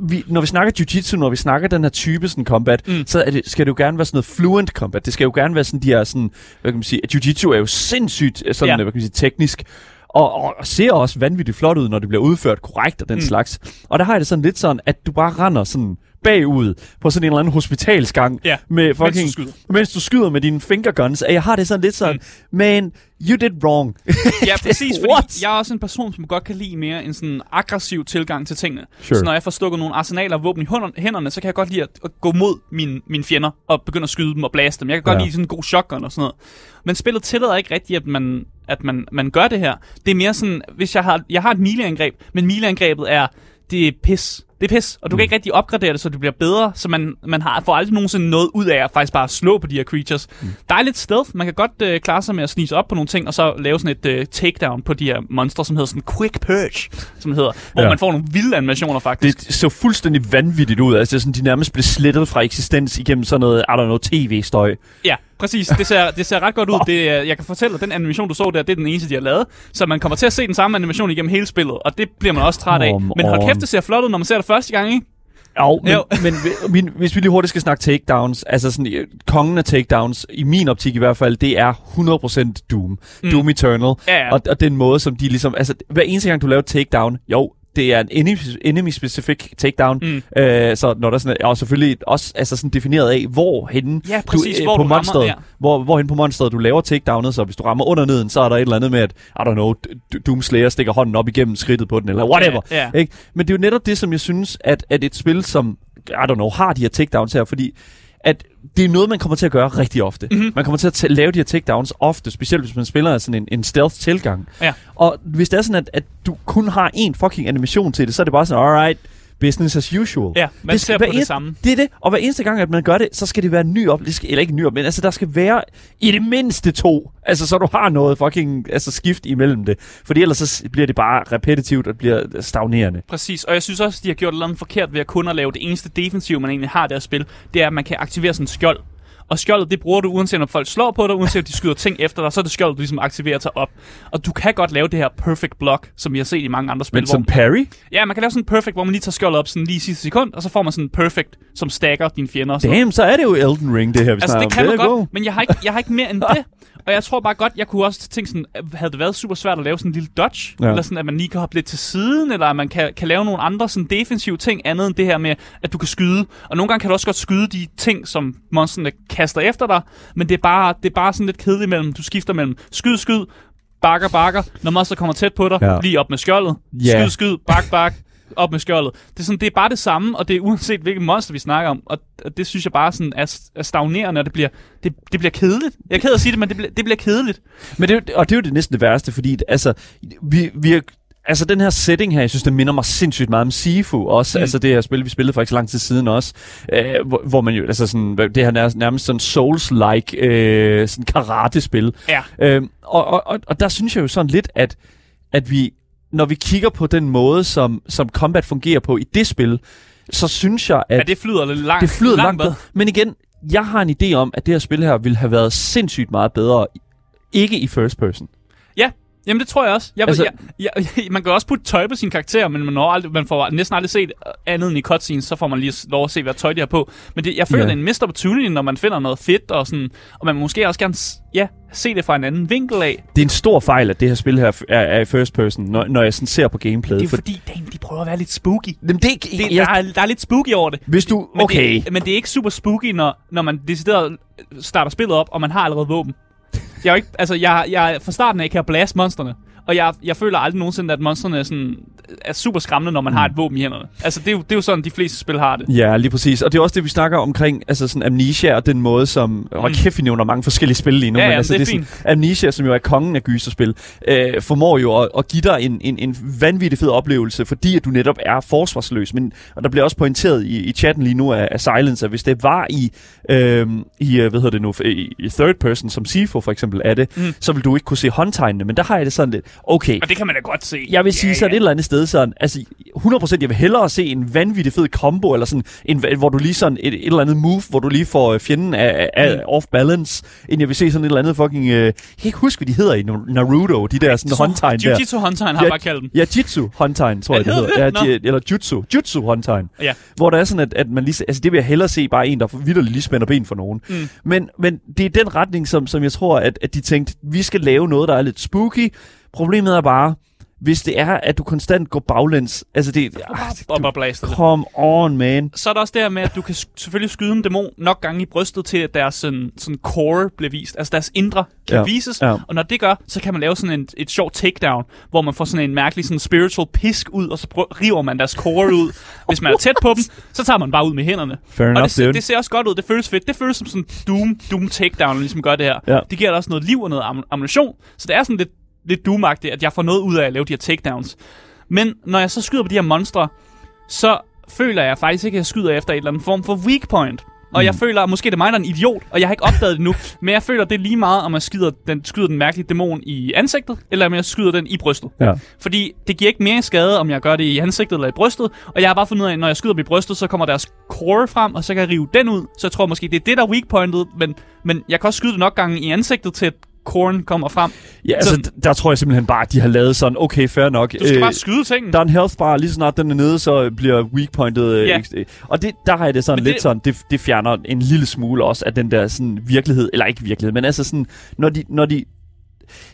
vi, når vi snakker jiu-jitsu, når vi snakker den her type sådan combat, mm. så er det, skal det jo gerne være sådan noget fluent combat. Det skal jo gerne være sådan, de her sådan, hvad kan man sige, jiu-jitsu er jo sindssygt sådan, Ja. hvad kan man sige, teknisk. Og, og, og ser også vanvittigt flot ud, når det bliver udført korrekt og den Mm. mm. slags. Og der har jeg det sådan lidt sådan, at du bare render sådan bagud på sådan en eller anden hospitalsgang Ja, med mens du fucking, skyder. mens du skyder med dine fingerguns. At jeg har det sådan lidt sådan, mm. man, you did wrong. Ja, præcis, fordi What? jeg er også en person, som godt kan lide mere en sådan aggressiv tilgang til tingene. Sure. Så når jeg får stukket nogle arsenaler af våben i hænderne, så kan jeg godt lide at, at gå mod mine, mine fjender og begynde at skyde dem og blæse dem. Jeg kan godt Ja. lide sådan en god shotgun og sådan noget. Men spillet tillader ikke rigtigt, at man, at man, man gør det her. Det er mere sådan, hvis jeg har, jeg har et mileangreb, men mileangrebet er, det er pis. Det er pis, og du kan ikke rigtig opgradere det, så det bliver bedre, så man, man har, får aldrig nogensinde noget ud af at faktisk bare slå på de her creatures. Mm. Der er lidt stealth, man kan godt øh, klare sig med at snige op på nogle ting, og så lave sådan et øh, takedown på de her monstre, som hedder sådan quick purge, som det hedder, hvor Ja. man får nogle vilde animationer faktisk. Det så fuldstændig vanvittigt ud. Altså, det sådan, de nærmest blev slettet fra eksistens igennem sådan noget, I don't know, tv-støj. Ja, præcis. Det ser, det ser ret godt ud. Det, jeg kan fortælle, at den animation, du så der, det er den eneste, de har lavet. Så man kommer til at se den samme animation igennem hele spillet, og det bliver man også træt af. Men hold kæft, det ser flot ud, når man ser det første gang, ikke? Jo, men, Jo. men min, hvis vi lige hurtigt skal snakke takedowns, altså sådan, øh, kongen af takedowns, i min optik i hvert fald, det er 100% Doom. Mm. Doom Eternal. Ja, ja. Og, og den måde, som de ligesom, altså hver eneste gang, du laver takedown, jo, det er en enemy- enemy-specific takedown, Mm. øh, så når der sådan, er- og selvfølgelig også altså sådan defineret af, hvor henne Ja, præcis, du, hvor på du rammer, monsteret, ja. hvor, hvor hen på monsteret du laver takedownet, så hvis du rammer under neden, så er der et eller andet med, at, I don't know, Doom Slayer stikker hånden op igennem skridtet på den, eller whatever. Ja, ja. Ikke? Men det er jo netop det, som jeg synes, at, at et spil, som, I don't know, har de her takedowns her, fordi at det er noget, man kommer til at gøre rigtig ofte. Mhm. Mm-hmm. Man kommer til at ta- lave de her takedowns ofte, specielt hvis man spiller sådan en, en stealth-tilgang. Ja. Og hvis det er sådan, at, at du kun har én fucking animation til det, så er det bare sådan, alright, business as usual. Ja, man Det ser skal på være det en- samme. Det er det, og hver eneste gang, at man gør det, så skal det være en ny op, eller ikke en ny op, men altså der skal være i det mindste to, altså så du har noget fucking altså, skift imellem det, fordi ellers så bliver det bare repetitivt og bliver stagnerende. Præcis, og jeg synes også, de har gjort et eller andet forkert ved at kun at lave det eneste defensiv, man egentlig har i deres spil. Det er, at man kan aktivere sådan en skjold. Og skjoldet, det bruger du uanset om folk slår på dig, uanset om de skyder ting efter dig, så er det skjoldet, du ligesom aktiverer sig op. Og du kan godt lave det her perfect block, som vi har set i mange andre spil. Men som parry, Ja, man kan lave sådan en perfect, hvor man lige tager skjoldet op sådan lige i sidste sekund, og så får man sådan en perfect, som stacker dine fjender. og sådan damn, så er det jo Elden Ring, det her, vi Altså, snakker det kan om. man godt, go. men jeg har, ikke, jeg har ikke mere end det. Og jeg tror bare godt, jeg kunne også tænke sådan, havde det været super svært at lave sådan en lille dodge, ja. Eller sådan, at man lige kan hoppe lidt til siden, eller at man kan, kan lave nogle andre sådan defensive ting, andet end det her med, at du kan skyde. Og nogle gange kan du også godt skyde de ting, som monsterne kaster efter dig, men det er bare, det er bare sådan lidt kedeligt mellem, du skifter mellem skyd, skyd, bakker, bakker, når monster kommer tæt på dig, Ja. lige op med skjoldet, Ja. skyd, skyd, bak, bak, op med skjoldet. Det er, sådan, det er bare det samme, og det er uanset hvilket monster vi snakker om. Og og det synes jeg bare sådan er, er stagnerende, og det bliver, det, det bliver kedeligt. Jeg er ked af at sige det, men det bliver, det bliver kedeligt. Men det, og det er jo det næsten det værste, fordi altså, vi, vi er, altså den her setting her, jeg synes, det minder mig sindssygt meget om Sifu også. Mm. Altså det her spil, vi spillede for ikke så lang tid siden også. Øh, hvor, hvor man jo, altså sådan, det her nærmest, nærmest sådan Souls-like øh, sådan karate-spil. Ja. Øh, og, og, og, og der synes jeg jo sådan lidt, at, at vi, når vi kigger på den måde, som, som combat fungerer på i det spil, så synes jeg, at Ja, det flyder lidt langt. det flyder langt bedre. Men igen, jeg har en idé om, at det her spil her ville have været sindssygt meget bedre, ikke i first person. Ja, jamen det tror jeg også. Jeg, Altså- altså, jeg, jeg, man kan også putte tøj på sin karakter, men man, når aldrig, man får næsten aldrig set andet end i cutscenes, så får man lige lov at se, hvad tøj de har på. Men det, jeg føler, Ja. det er en missed opportunity, når man finder noget fedt, og, sådan, og man må måske også gerne ja, se det fra en anden vinkel af. Det er en stor fejl, at det her spil her er, er i first person, når, når jeg sådan ser på gameplayet. Det er For, fordi, Dan, de prøver at være lidt spooky. Jamen, det, er ikke- Det, jeg, der, er, der er lidt spooky over det. hvis du... Men, Okay. det, men det er ikke super spooky, når, når man decideret starter spillet op, og man har allerede våben. Jeg er jo ikke, altså, jeg, jeg fra starten af kan jeg blast monsterne. Og jeg, jeg føler aldrig nogensinde, at monsterne er, sådan, er super skræmmende, når man Mm. har et våben i hænderne. Altså, det er, jo, det er jo sådan, de fleste spil har det. Ja, lige præcis. Og det er også det, vi snakker omkring, altså sådan Amnesia og den måde, som... Mm. kæft, vi nævner mange forskellige spil lige nu. Ja, men ja, altså, det er sådan, Amnesia, som jo er kongen af gyserspil, øh, formår jo at, at give dig en, en, en vanvittig fed oplevelse, fordi at du netop er forsvarsløs. Men, og der bliver også pointeret i, i chatten lige nu af, af Silence, at hvis det var i, øh, i hvad hedder det nu, i, i third person, som Sifo for eksempel er det, Mm. mm. så vil du ikke kunne se håndtegnene. Men der har jeg det sådan lidt, okay, Og det kan man da godt se. jeg vil sige Ja, sådan ja. et eller andet sted sådan, altså 100% jeg vil hellere se en vanvittig fed combo, eller sådan, en, hvor du lige sådan et, et eller andet move, hvor du lige får øh, fjenden af, af Mm. off balance, end jeg vil se sådan et eller andet fucking, øh, jeg kan ikke huske, hvad de hedder i Naruto, de der sådan håndtegn der. Jiu-Jitsu håndtegn har jeg bare kaldt dem. Ja, Jitsu håndtegn, tror jeg, det hedder. Ja, de, eller Jutsu. Jutsu håndtegn. Ja. Hvor der er sådan, at, at man lige... Altså, det vil jeg hellere se bare en, der vidderligt lige spænder ben for nogen. Mm. Men, men det er den retning, som, som jeg tror, at, at de tænkte, vi skal lave noget, der er lidt spooky. Problemet er bare, hvis det er, at du konstant går baglæns. Altså, det... Ah, du, come on, man. Så er der også det her med, at du kan selvfølgelig skyde en dæmon nok gange i brystet til, at deres sådan, sådan core bliver vist. Altså deres indre kan Ja, vises. ja. Og når det gør, så kan man lave sådan en, et sjovt takedown, hvor man får sådan en mærkelig sådan spiritual pisk ud, og så river man deres core ud. Hvis man er tæt på dem, så tager man bare ud med hænderne. Fair Og enough, det, det ser også godt ud. Det føles fedt. Det føles som sådan Doom, Doom takedown, ligesom gør det her. Ja. Det giver da også noget liv og noget am- ammunition. Så det er sådan lidt, lidt doom at jeg får noget ud af at lave de her takedowns. Men når jeg så skyder på de her monstre, så føler jeg faktisk ikke, at jeg skyder efter et eller andet form for weak point. Og Mm. jeg føler, at måske det er mig, der er en idiot, og jeg har ikke opdaget det nu. Men jeg føler, det er lige meget, om jeg skyder den, skyder den mærkelige dæmon i ansigtet, eller om jeg skyder den i brystet. Ja. Fordi det giver ikke mere skade, om jeg gør det i ansigtet eller i brystet. Og jeg har bare fundet ud af, at når jeg skyder dem i brystet, så kommer deres core frem, og så kan jeg rive den ud. Så jeg tror måske, det er det, der er weak pointet. Men, men jeg kan også skyde det nok gange i ansigtet til, at coren kommer frem. Ja, altså, Sådan. d- der tror jeg simpelthen bare, at de har lavet sådan, okay, fair nok. Du skal Øh, bare skyde tingene. der er en health bar, lige så snart den er nede, så bliver weak pointet. Øh, Ja. ekstra- Og det, der har jeg det sådan Men lidt det- sådan, det, det fjerner en lille smule også af den der sådan virkelighed, eller ikke virkelighed, men altså sådan, når de, når de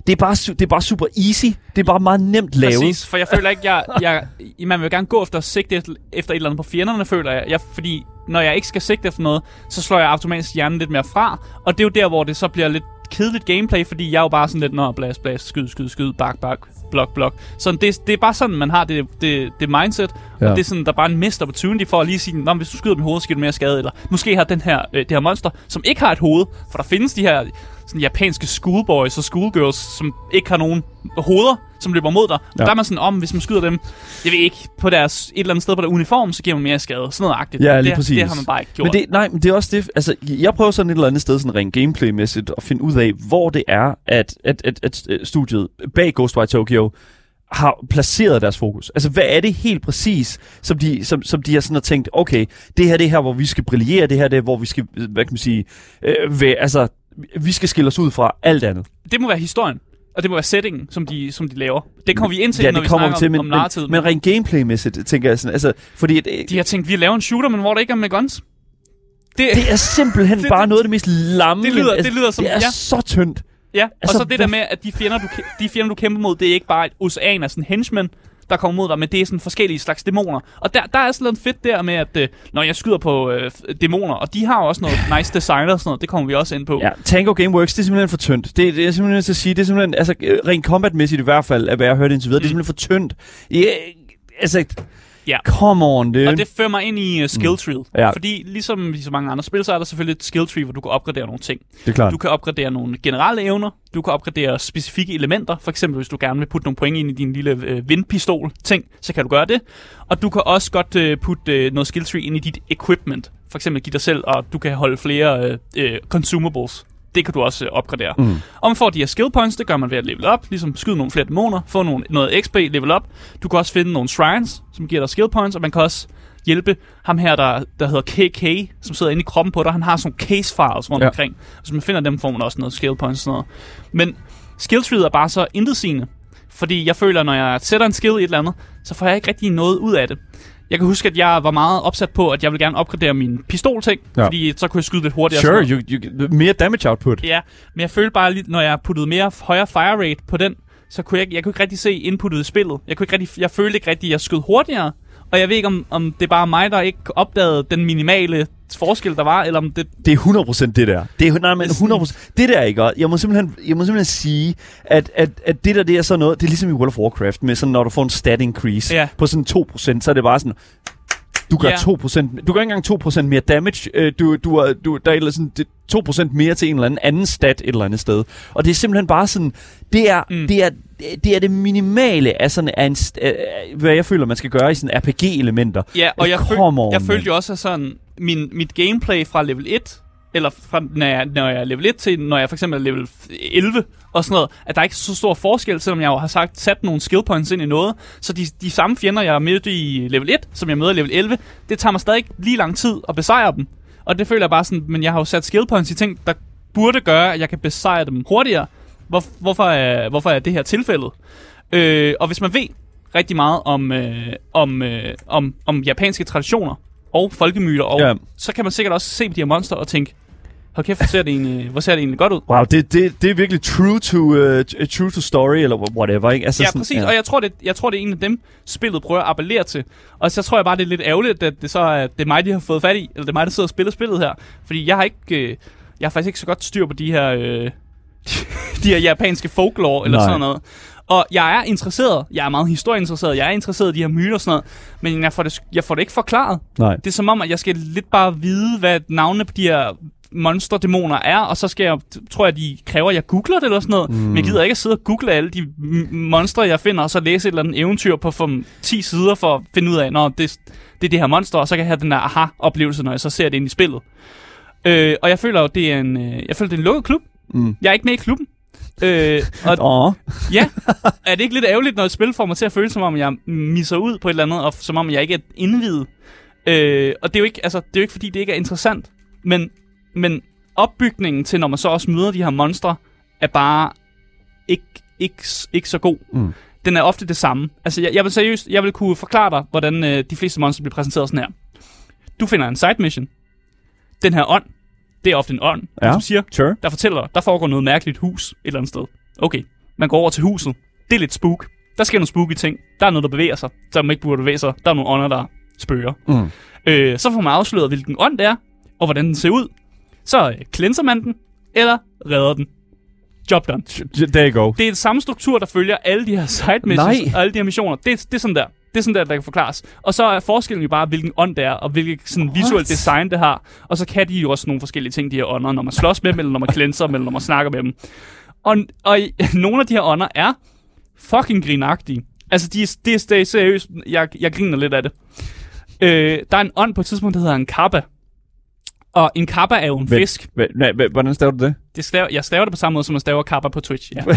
det er, bare, det er bare super easy. Det er bare meget nemt lavet. Præcis, for jeg føler ikke, jeg, jeg, man vil gerne gå efter sigte efter, efter et eller andet på fjenderne, føler jeg. jeg. Fordi når jeg ikke skal sigte efter noget, så slår jeg automatisk hjernen lidt mere fra. Og det er jo der, hvor det så bliver lidt kedeligt gameplay, fordi jeg er jo bare sådan lidt, nå, blas, blas, skyd, skyd, skyd, bak, bak, blok, blok. Så det, det er bare sådan, man har det, det, det mindset. Ja. Og det er sådan, der er bare en missed opportunity for at lige sige, nå, hvis du skyder dem i hovedet, så giver det mere skade. Eller måske har den her, øh, det her monster, som ikke har et hoved, for der findes de her sådan japanske schoolboys og schoolgirls, som ikke har nogen hoveder, som løber mod dig. Ja. Der er man sådan om, hvis man skyder dem, jeg ved ikke, på deres, et eller andet sted på deres uniform, så giver man mere skade. Sådan noget agtigt. Ja, lige det, præcis. Det har man bare ikke gjort. Men det, nej, men det er også det, altså, jeg prøver sådan et eller andet sted, sådan rent gameplaymæssigt, at finde ud af, hvor det er, at, at, at, at studiet bag Ghostwire Tokyo har placeret deres fokus. Altså, hvad er det helt præcis, som de, som, som de har sådan har tænkt, okay, det her det er her, hvor vi skal brillere, det her det er, hvor vi skal, øh, hvad kan man sige, øh, ved, altså, vi skal skille os ud fra alt andet. det må være historien. Og det må være settingen, som de, som de laver. Det kommer vi ind til, ja, når det vi kommer snakker vi til, om, men, om narrativet. men, men rent gameplaymæssigt, tænker jeg sådan, altså, fordi at, de har tænkt, vi laver en shooter, men hvor der ikke er med guns. Det, det er simpelthen Det- det, bare det- noget af det mest lamme. det lyder, det lyder som... det er ja, så tyndt. Ja. Og altså, så det der med, at de fjender, du, de fjender, du kæmper mod, det er ikke bare et ocean af sådan henchmen, der kommer mod dig, men det er sådan forskellige slags dæmoner. Og der, der er sådan noget fedt der med, at øh, når jeg skyder på øh, dæmoner, og de har jo også noget nice design og sådan noget, det kommer vi også ind på. Ja, Tango Gameworks, det er simpelthen for tyndt. Det, det er simpelthen til at sige, det er simpelthen, altså rent combat-mæssigt i hvert fald, af hvad jeg har hørt indtil videre, mm. det er simpelthen for tyndt. Ja, altså, Ja. come on, dude. Og det fører mig ind i uh, skill tree. Mm. Ja. Fordi ligesom i så mange andre spil, så er der selvfølgelig et skill tree, hvor du kan opgradere nogle ting. det er klart. Du kan opgradere nogle generelle evner, du kan opgradere specifikke elementer, for eksempel hvis du gerne vil putte nogle point ind i din lille øh, vindpistol-ting, så kan du gøre det. Og du kan også godt øh, putte øh, noget skill tree ind i dit equipment, for eksempel give dig selv, og du kan holde flere øh, øh, consumables. Det kan du også øh, opgradere. Mm. Og man får de her skill points, det gør man ved at level op, ligesom skyde nogle flere dæmoner, få nogle, noget XP, level op. Du kan også finde nogle shrines, som giver dig skill points, og man kan også hjælpe ham her, der, der hedder KK, som sidder inde i kroppen på dig. Han har sådan nogle case files rundt Ja. omkring. Og hvis man finder dem, får man også noget skill points og sådan noget. Men skill tree er bare så intetsigende. Fordi jeg føler, når jeg sætter en skill i et eller andet, så får jeg ikke rigtig noget ud af det. Jeg kan huske, at jeg var meget opsat på, at jeg ville gerne opgradere min pistolting, Ja. fordi så kunne jeg skyde lidt hurtigere. Sure, you, you, mere damage output. Ja, men jeg følte bare lidt, når jeg puttede mere højere fire rate på den, så kunne jeg, jeg kunne ikke rigtig se inputtet i spillet. Jeg, kunne ikke rigtig, jeg følte ikke rigtig, at jeg skød hurtigere. Og jeg ved ikke, om, om det er bare mig, der ikke opdagede den minimale forskel, der var, eller om det... Det er 100% det der. Det er, nej, men Det er sådan- 100%. Det der, ikke? Jeg må simpelthen, jeg må simpelthen sige, at, at, at det der, det er sådan noget, det er ligesom i World of Warcraft, med sådan, når du får en stat increase Ja. på sådan 2%, så er det bare sådan, du gør Ja. 2%, du gør ikke engang 2% mere damage, øh, du, du, du, der er sådan, det, 2% mere til en eller anden anden stat et eller andet sted. Og det er simpelthen bare sådan, det er, mm. Det er, det er det minimale af sådan, af en, øh, hvad jeg føler, man skal gøre i sådan RPG-elementer. Ja, og jeg, føl, jeg følte jo også, at sådan, min, mit gameplay fra level 1 eller fra, når, jeg, når jeg er level 1 til, når jeg for eksempel er level 11 og sådan noget, at der er ikke så stor forskel, selvom jeg jo har sagt, sat nogle skill points ind i noget. Så de, de samme fjender, jeg mødte i level 1, som jeg møder i level 11, det tager mig stadig lige lang tid at besejre dem. Og det føler jeg bare sådan, men jeg har jo sat skill points i ting, der burde gøre, at jeg kan besejre dem hurtigere. Hvor, hvorfor, er, hvorfor er det her tilfældet? Øh, og hvis man ved rigtig meget om, øh, om, øh, om, om japanske traditioner og folkemyter, og Ja. så kan man sikkert også se på de her monster og tænke, hold kæft, hvor ser det egentlig, hvor ser det egentlig godt ud? Wow, det, det, det er virkelig true to, uh, true to story, eller whatever, ikke? Altså Ja, præcis, og jeg tror, det, jeg tror, det er en af dem, spillet prøver at appellere til. Og så tror jeg bare, det er lidt ærgerligt, at det så er, det er mig, de har fået fat i, eller det er mig, der sidder og spiller spillet her. Fordi jeg har ikke, øh, jeg har faktisk ikke så godt styr på de her, øh, de her japanske folklore, eller Nej. sådan noget. Og jeg er interesseret, jeg er meget historieinteresseret, jeg er interesseret i de her myter og sådan noget, men jeg får det, jeg får det ikke forklaret. Nej. Det er som om, at jeg skal lidt bare vide, hvad navnene på de her monsterdæmoner er, og så skal jeg, tror jeg, de kræver, at jeg googler det eller sådan noget. Mm. Men jeg gider ikke at sidde og google alle de monstre, jeg finder, og så læse et eller andet eventyr på for 10 sider for at finde ud af, når det, det er det her monster, og så kan jeg have den der aha-oplevelse, når jeg så ser det ind i spillet. Øh, og jeg føler jo, det er en, øh, jeg føler, det er en lukket klub. Mm. Jeg er ikke med i klubben. Øh, og Åh, ja, er det ikke lidt ærgerligt, når et spil får mig til at føle, som om jeg misser ud på et eller andet, og som om jeg ikke er indvidet? Øh, og det er, jo ikke, altså, det er jo ikke, fordi det ikke er interessant, men, men opbygningen til, når man så også møder de her monstre, er bare ikke, ikke, ikke så god. Mm. Den er ofte det samme. Altså, jeg, jeg vil seriøst, jeg vil kunne forklare dig, hvordan øh, de fleste monstre bliver præsenteret sådan her. Du finder en side mission. Den her ånd, det er ofte en ånd, Ja. som siger, sure. der fortæller der foregår noget mærkeligt hus et eller andet sted. Okay, man går over til huset. Det er lidt spook. Der sker nogle spooky ting. Der er noget, der bevæger sig, som ikke burde bevæge sig. Der er nogle ånder, der spørger. Mm. Øh, så får man afsløret, hvilken ånd det er, og hvordan den ser ud. Så øh, cleanser man den, eller redder den. Job done. There you go. Det er den samme struktur, der følger alle de her side missions og alle de her missioner. Det, det er sådan der. Det er sådan der, der kan forklares. Og så er forskellen jo bare, hvilken ånd det er, og hvilket sådan What? visuelt design det har. Og så kan de jo også nogle forskellige ting, de her ånder, når man slås med dem, eller når man cleanser dem, eller når man snakker med dem. Og, og nogle af de her ånder er fucking grinagtige. Altså, de, er- er- det er seriøst. Jeg, jeg griner lidt af det. Øh, der er en ånd på et tidspunkt, der hedder en kappa. Og en kappa er jo en fisk. Nej, Hvordan staver du det? Det staver, jeg staver det på samme måde, som man staver kappa på Twitch. Ja,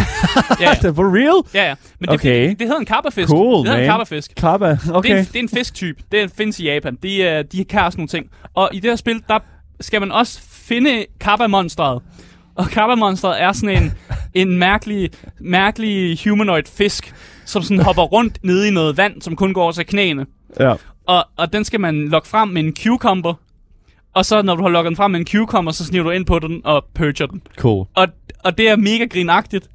ja, ja. For real? ja, ja. Men det, Okay. det, det hedder en kappafisk. Cool, det hedder en man. kappafisk. Klappa. Det, er Okay. en, det er en fisktype. Det findes i Japan. De, er, de kan også nogle ting. Og i det her spil, der skal man også finde kappa-monstret. Og kappa-monstret er sådan en, en mærkelig, mærkelig humanoid fisk, som sådan hopper rundt nede i noget vand, som kun går over til knæene. Ja. Og, og den skal man lokke frem med en cucumber. Og så når du har lukket den frem med en cucumber, så sniver du ind på den og purger den. Cool. Og, og det er mega grinagtigt.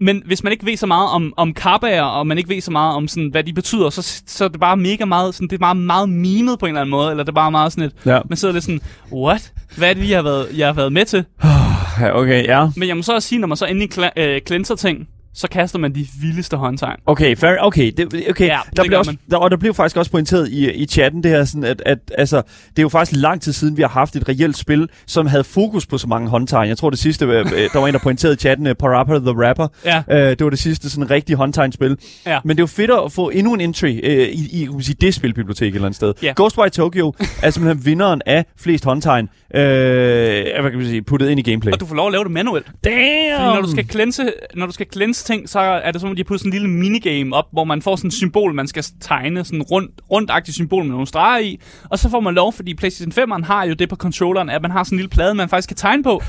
Men hvis man ikke ved så meget om, om karbager, og man ikke ved så meget om, sådan, hvad de betyder, så, så er det bare mega meget, sådan, det er bare meget mimet på en eller anden måde, eller det er bare meget sådan et, Ja. man sidder lidt sådan, what? Hvad er det, jeg har været, jeg har været med til? Okay, ja. Men jeg må så også sige, når man så endelig kla- øh, cleanser ting, så kaster man de vildeste håndtegn. Okay, fair, okay, det, okay. Ja, der det gør også, der, og der blev faktisk også pointeret i, i chatten det her, sådan at, at altså, det er jo faktisk lang tid siden, vi har haft et reelt spil, som havde fokus på så mange håndtegn. Jeg tror det sidste, øh, øh, der var en, der pointerede i chatten, uh, Parappa the Rapper. Ja. Øh, det var det sidste sådan rigtige håndtegnspil. Ja. Men det er jo fedt at få endnu en entry øh, i, i man sige, det spilbibliotek et eller andet sted. Ja. Ghostwire Tokyo er simpelthen vinderen af flest håndtegn, øh, hvad kan man sige, puttet ind i gameplay. Og du får lov at lave det manuelt. Damn! Fordi når du skal cleanse, når du skal cleanse ting, så er det som om, de har puttet sådan en lille minigame op, hvor man får sådan et symbol, man skal tegne, sådan rundt, rundagtigt symbol med nogle streger i. Og så får man lov, fordi PlayStation 5'eren har jo det på controlleren, at man har sådan en lille plade, man faktisk kan tegne på.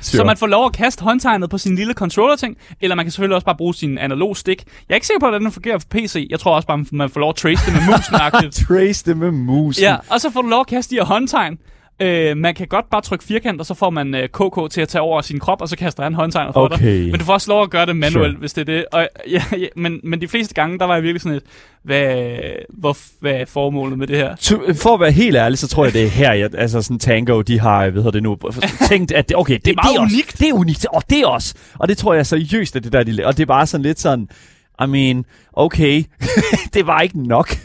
Sure. Så man får lov at kaste håndtegnet på sin lille controller-ting, eller man kan selvfølgelig også bare bruge sin analog stik. Jeg er ikke sikker på, hvordan den fungerer på PC. Jeg tror også bare, man får lov at trace det med musen Trace det med musen. Ja, og så får du lov at kaste de her håndtegn. Øh, man kan godt bare trykke firkant, og så får man øh, KK til at tage over sin krop, og så kaster han håndtegnet for dig. Okay. Men du får også lov at gøre det manuelt, Sure. hvis det er det. Og, ja, ja, men, men de fleste gange, der var jeg virkelig sådan et, hvad, hvor, hvad er formålet med det her? To, for at være helt ærlig, så tror jeg, det er her, jeg, altså sådan Tango, de har, hvad hedder det nu, tænkt, at det, okay, det, Det er meget det er unikt. Også, det er unikt, og det er også. Og det tror jeg seriøst, at det der, de, og det er bare sådan lidt sådan, I mean, okay, det var ikke nok.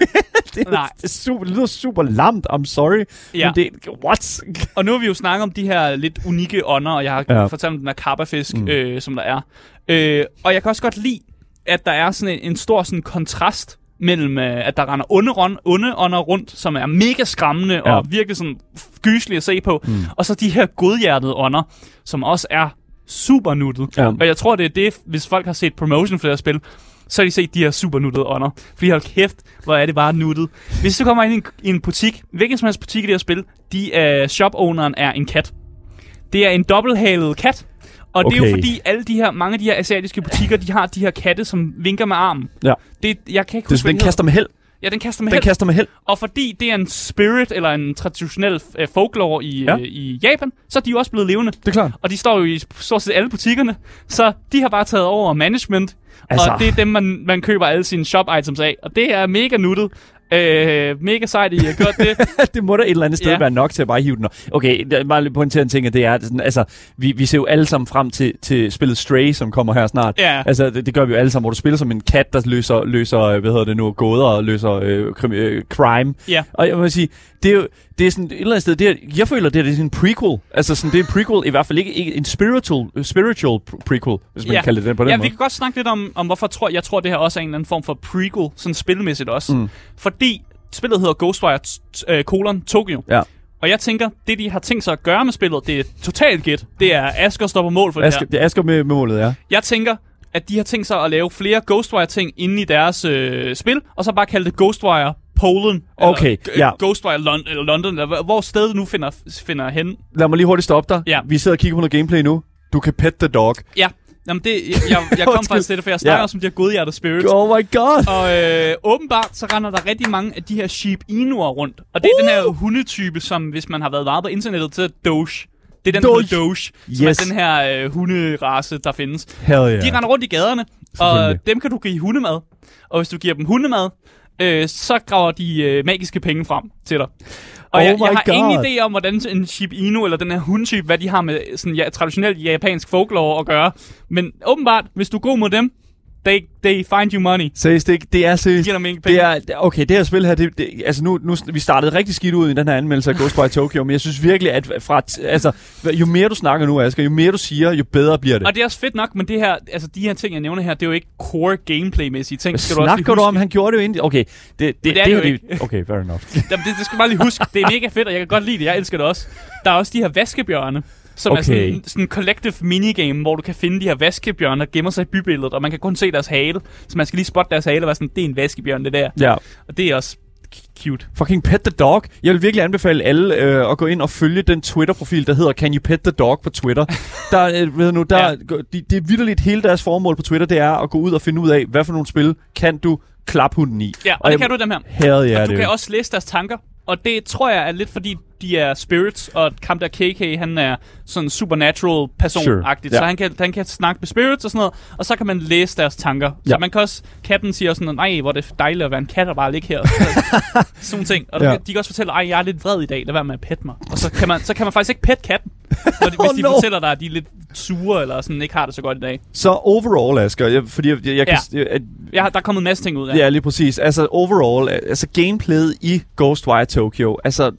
Det, Nej. det, er super, det lyder super lamt, I'm sorry. Ja. Men det, what? Og nu har vi jo snakket om de her lidt unikke ånder, og jeg har Ja. fortalt om den her karpafisk, Mm. øh, som der er. Øh, og jeg kan også godt lide, at der er sådan en, en stor sådan kontrast mellem, øh, at der render onde, onde ånder rundt, som er mega skræmmende ja. og virkelig sådan gyselig at se på. Mm. Og så de her godhjertede ånder, som også er super nuttet. Ja. Og jeg tror, det er det, hvis folk har set promotion for det her spil, så har de set de her super nuttede ånder. Fordi hold kæft, hvor er det bare nuttet. Hvis du kommer ind i en, i en butik, hvilken som helst butik i det her spil, de, uh, shop-owneren er en kat. Det er en dobbelthalet kat, og okay. det er jo fordi, alle de her, mange af de her asiatiske butikker, de har de her katte, som vinker med armen. Ja. Det, jeg kan ikke huske, den kaster med held. Ja, den kaster med den held. kaster med held. Og fordi det er en spirit, eller en traditionel uh, folklore i, ja. uh, i Japan, så er de jo også blevet levende. Det er klart. Og de står jo i stort set alle butikkerne. Så de har bare taget over management. Altså. Og det er dem, man, man køber alle sine shop-items af. Og det er mega nuttet. Øh, mega sejt, I har gjort det. det må da et eller andet sted ja. være nok til at bare hive den. Okay, bare lige pointere en ting, at det er, sådan, altså, vi, vi ser jo alle sammen frem til, til spillet Stray, som kommer her snart. Ja. Altså, det, det, gør vi jo alle sammen, hvor du spiller som en kat, der løser, løser hvad hedder det nu, gåder og løser øh, øh, crime. Ja. Og jeg må sige, det er jo, det er sådan et eller andet sted, det er, jeg føler, det er, det er sådan en prequel. Altså sådan, det er en prequel, i hvert fald ikke, ikke en spiritual, spiritual prequel, hvis man ja. kan kalde det den på den ja, måde. vi kan godt snakke lidt om, om hvorfor tror, jeg tror, det her også er en eller anden form for prequel, sådan spilmæssigt også. Mm. Fordi spillet hedder Ghostwire colon Tokyo. Ja. Og jeg tænker, det de har tænkt sig at gøre med spillet, det er totalt gæt. Det er Asger står på mål for Asger, det her. Det er Asger med, med målet, ja. Jeg tænker, at de har tænkt sig at lave flere Ghostwire-ting inde i deres øh, spil, og så bare kalde det Ghostwire Polen. Okay, eller, ja. Ghostwire Lon- eller London, eller hvor stedet nu finder, finder hen. Lad mig lige hurtigt stoppe dig. Ja. Vi sidder og kigger på noget gameplay nu. Du kan pet the dog. Ja, Jamen det, jeg, jeg, jeg kom faktisk til det, for jeg snakker ja. også om de her godhjertede spirits. Oh my god! Og øh, åbenbart, så render der rigtig mange af de her sheep inuer rundt. Og det er uh! den her hundetype, som hvis man har været meget på internettet til Doge. Det er den, Doge. Doge, som yes. er den her øh, hunderace, der findes. Hell yeah. De render rundt i gaderne, og dem kan du give hundemad. Og hvis du giver dem hundemad, øh, så graver de øh, magiske penge frem til dig. Og oh jeg, jeg har God. ingen idé om, hvordan en Shiba Inu eller den her hundtype, hvad de har med sådan ja, traditionelt japansk folklore at gøre. Men åbenbart, hvis du er god mod dem, they, they find you money. Seriøst, det, det er seriøst. Giver dem. Det er, okay, det her spil her, det, det, altså nu, nu, vi startede rigtig skidt ud i den her anmeldelse af Ghostwire Tokyo, men jeg synes virkelig, at fra, altså, jo mere du snakker nu, Asger, jo mere du siger, jo bedre bliver det. Og det er også fedt nok, men det her, altså de her ting, jeg nævner her, det er jo ikke core gameplay-mæssige ting. Skal snakker du, også du om? Han gjorde det jo egentlig. Okay, det, det, det, er det, det, det det Okay, fair enough. Jamen, det, det skal du bare lige huske. Det er mega fedt, og jeg kan godt lide det. Jeg elsker det også. Der er også de her vaskebjørne som okay. er sådan, sådan en collective minigame, hvor du kan finde de her vaskebjørne, der gemmer sig i bybilledet, og man kan kun se deres hale. Så man skal lige spotte deres hale og være sådan, det er en vaskebjørn, det der. Ja. Og det er også cute. Fucking pet the dog. Jeg vil virkelig anbefale alle øh, at gå ind og følge den Twitter-profil, der hedder Can you pet the dog på Twitter. der, øh, ved nu, der, ja. de, det er vidderligt hele deres formål på Twitter, det er at gå ud og finde ud af, hvad for nogle spil kan du klaphunden i. Ja, og, og det jeg, kan du dem her. Hell yeah, og du det. kan også læse deres tanker, og det tror jeg er lidt fordi, de er spirits, og ham der KK, han er sådan supernatural person-agtigt, Sure. så han kan, han kan snakke med spirits og sådan noget, og så kan man læse deres tanker. Så Ja. man kan også, katten siger sådan, nej, hvor er det dejligt at være en kat og bare ligge her. sådan ting. Og Ja. ja. de kan også fortælle, ej, jeg er lidt vred i dag, lad være med at pette mig. Og så kan man, så kan man faktisk ikke pette katten, når de, hvis Oh, de no. fortæller dig, at de er lidt sure, eller sådan ikke har det så godt i dag. Så overall, Asger, jeg, fordi jeg, jeg, jeg kan... Jeg, Jeg har, der er kommet en masse ting ud af. Ja, lige præcis. Altså overall, altså gameplayet i Ghostwire Tokyo, altså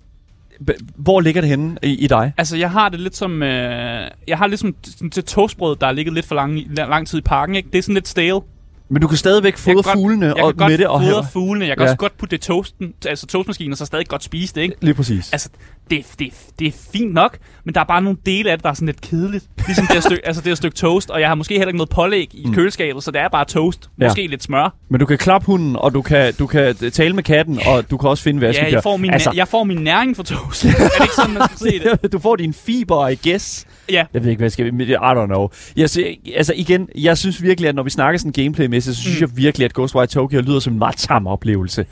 hvor ligger det henne i, i dig? Altså, jeg har det lidt som... Øh, jeg har lidt som sådan til toastbrød, der har ligget lidt for lang, lang tid i parken, ikke? Det er sådan lidt stale. Men du kan stadigvæk Jeg fodre kan fuglene jeg og kan godt med det og fodre have... fuglene. Jeg kan Ja. også godt putte det i toasten, altså toastmaskinen, og så stadig godt spise det, ikke? Lige præcis. Altså, det, det, det er fint nok, men der er bare nogle dele af det, der er sådan lidt kedeligt. Ligesom det her stykke, altså det her stykke toast, og jeg har måske heller ikke noget pålæg i Mm. køleskabet, så det er bare toast. Ja. Måske lidt smør. Men du kan klappe hunden, og du kan, du kan tale med katten, og du kan også finde Ja, vaskebjørn. jeg får, min, altså, jeg får min næring for toast. er det ikke sådan, man skal se det? du får din fiber, I guess. Ja. Jeg ved ikke, hvad jeg skal... I don't know. Jeg, sy- altså igen, jeg synes virkelig, at når vi snakker sådan gameplay-mæssigt, så synes Mm. jeg virkelig, at Ghostwire Tokyo lyder som en meget tam oplevelse.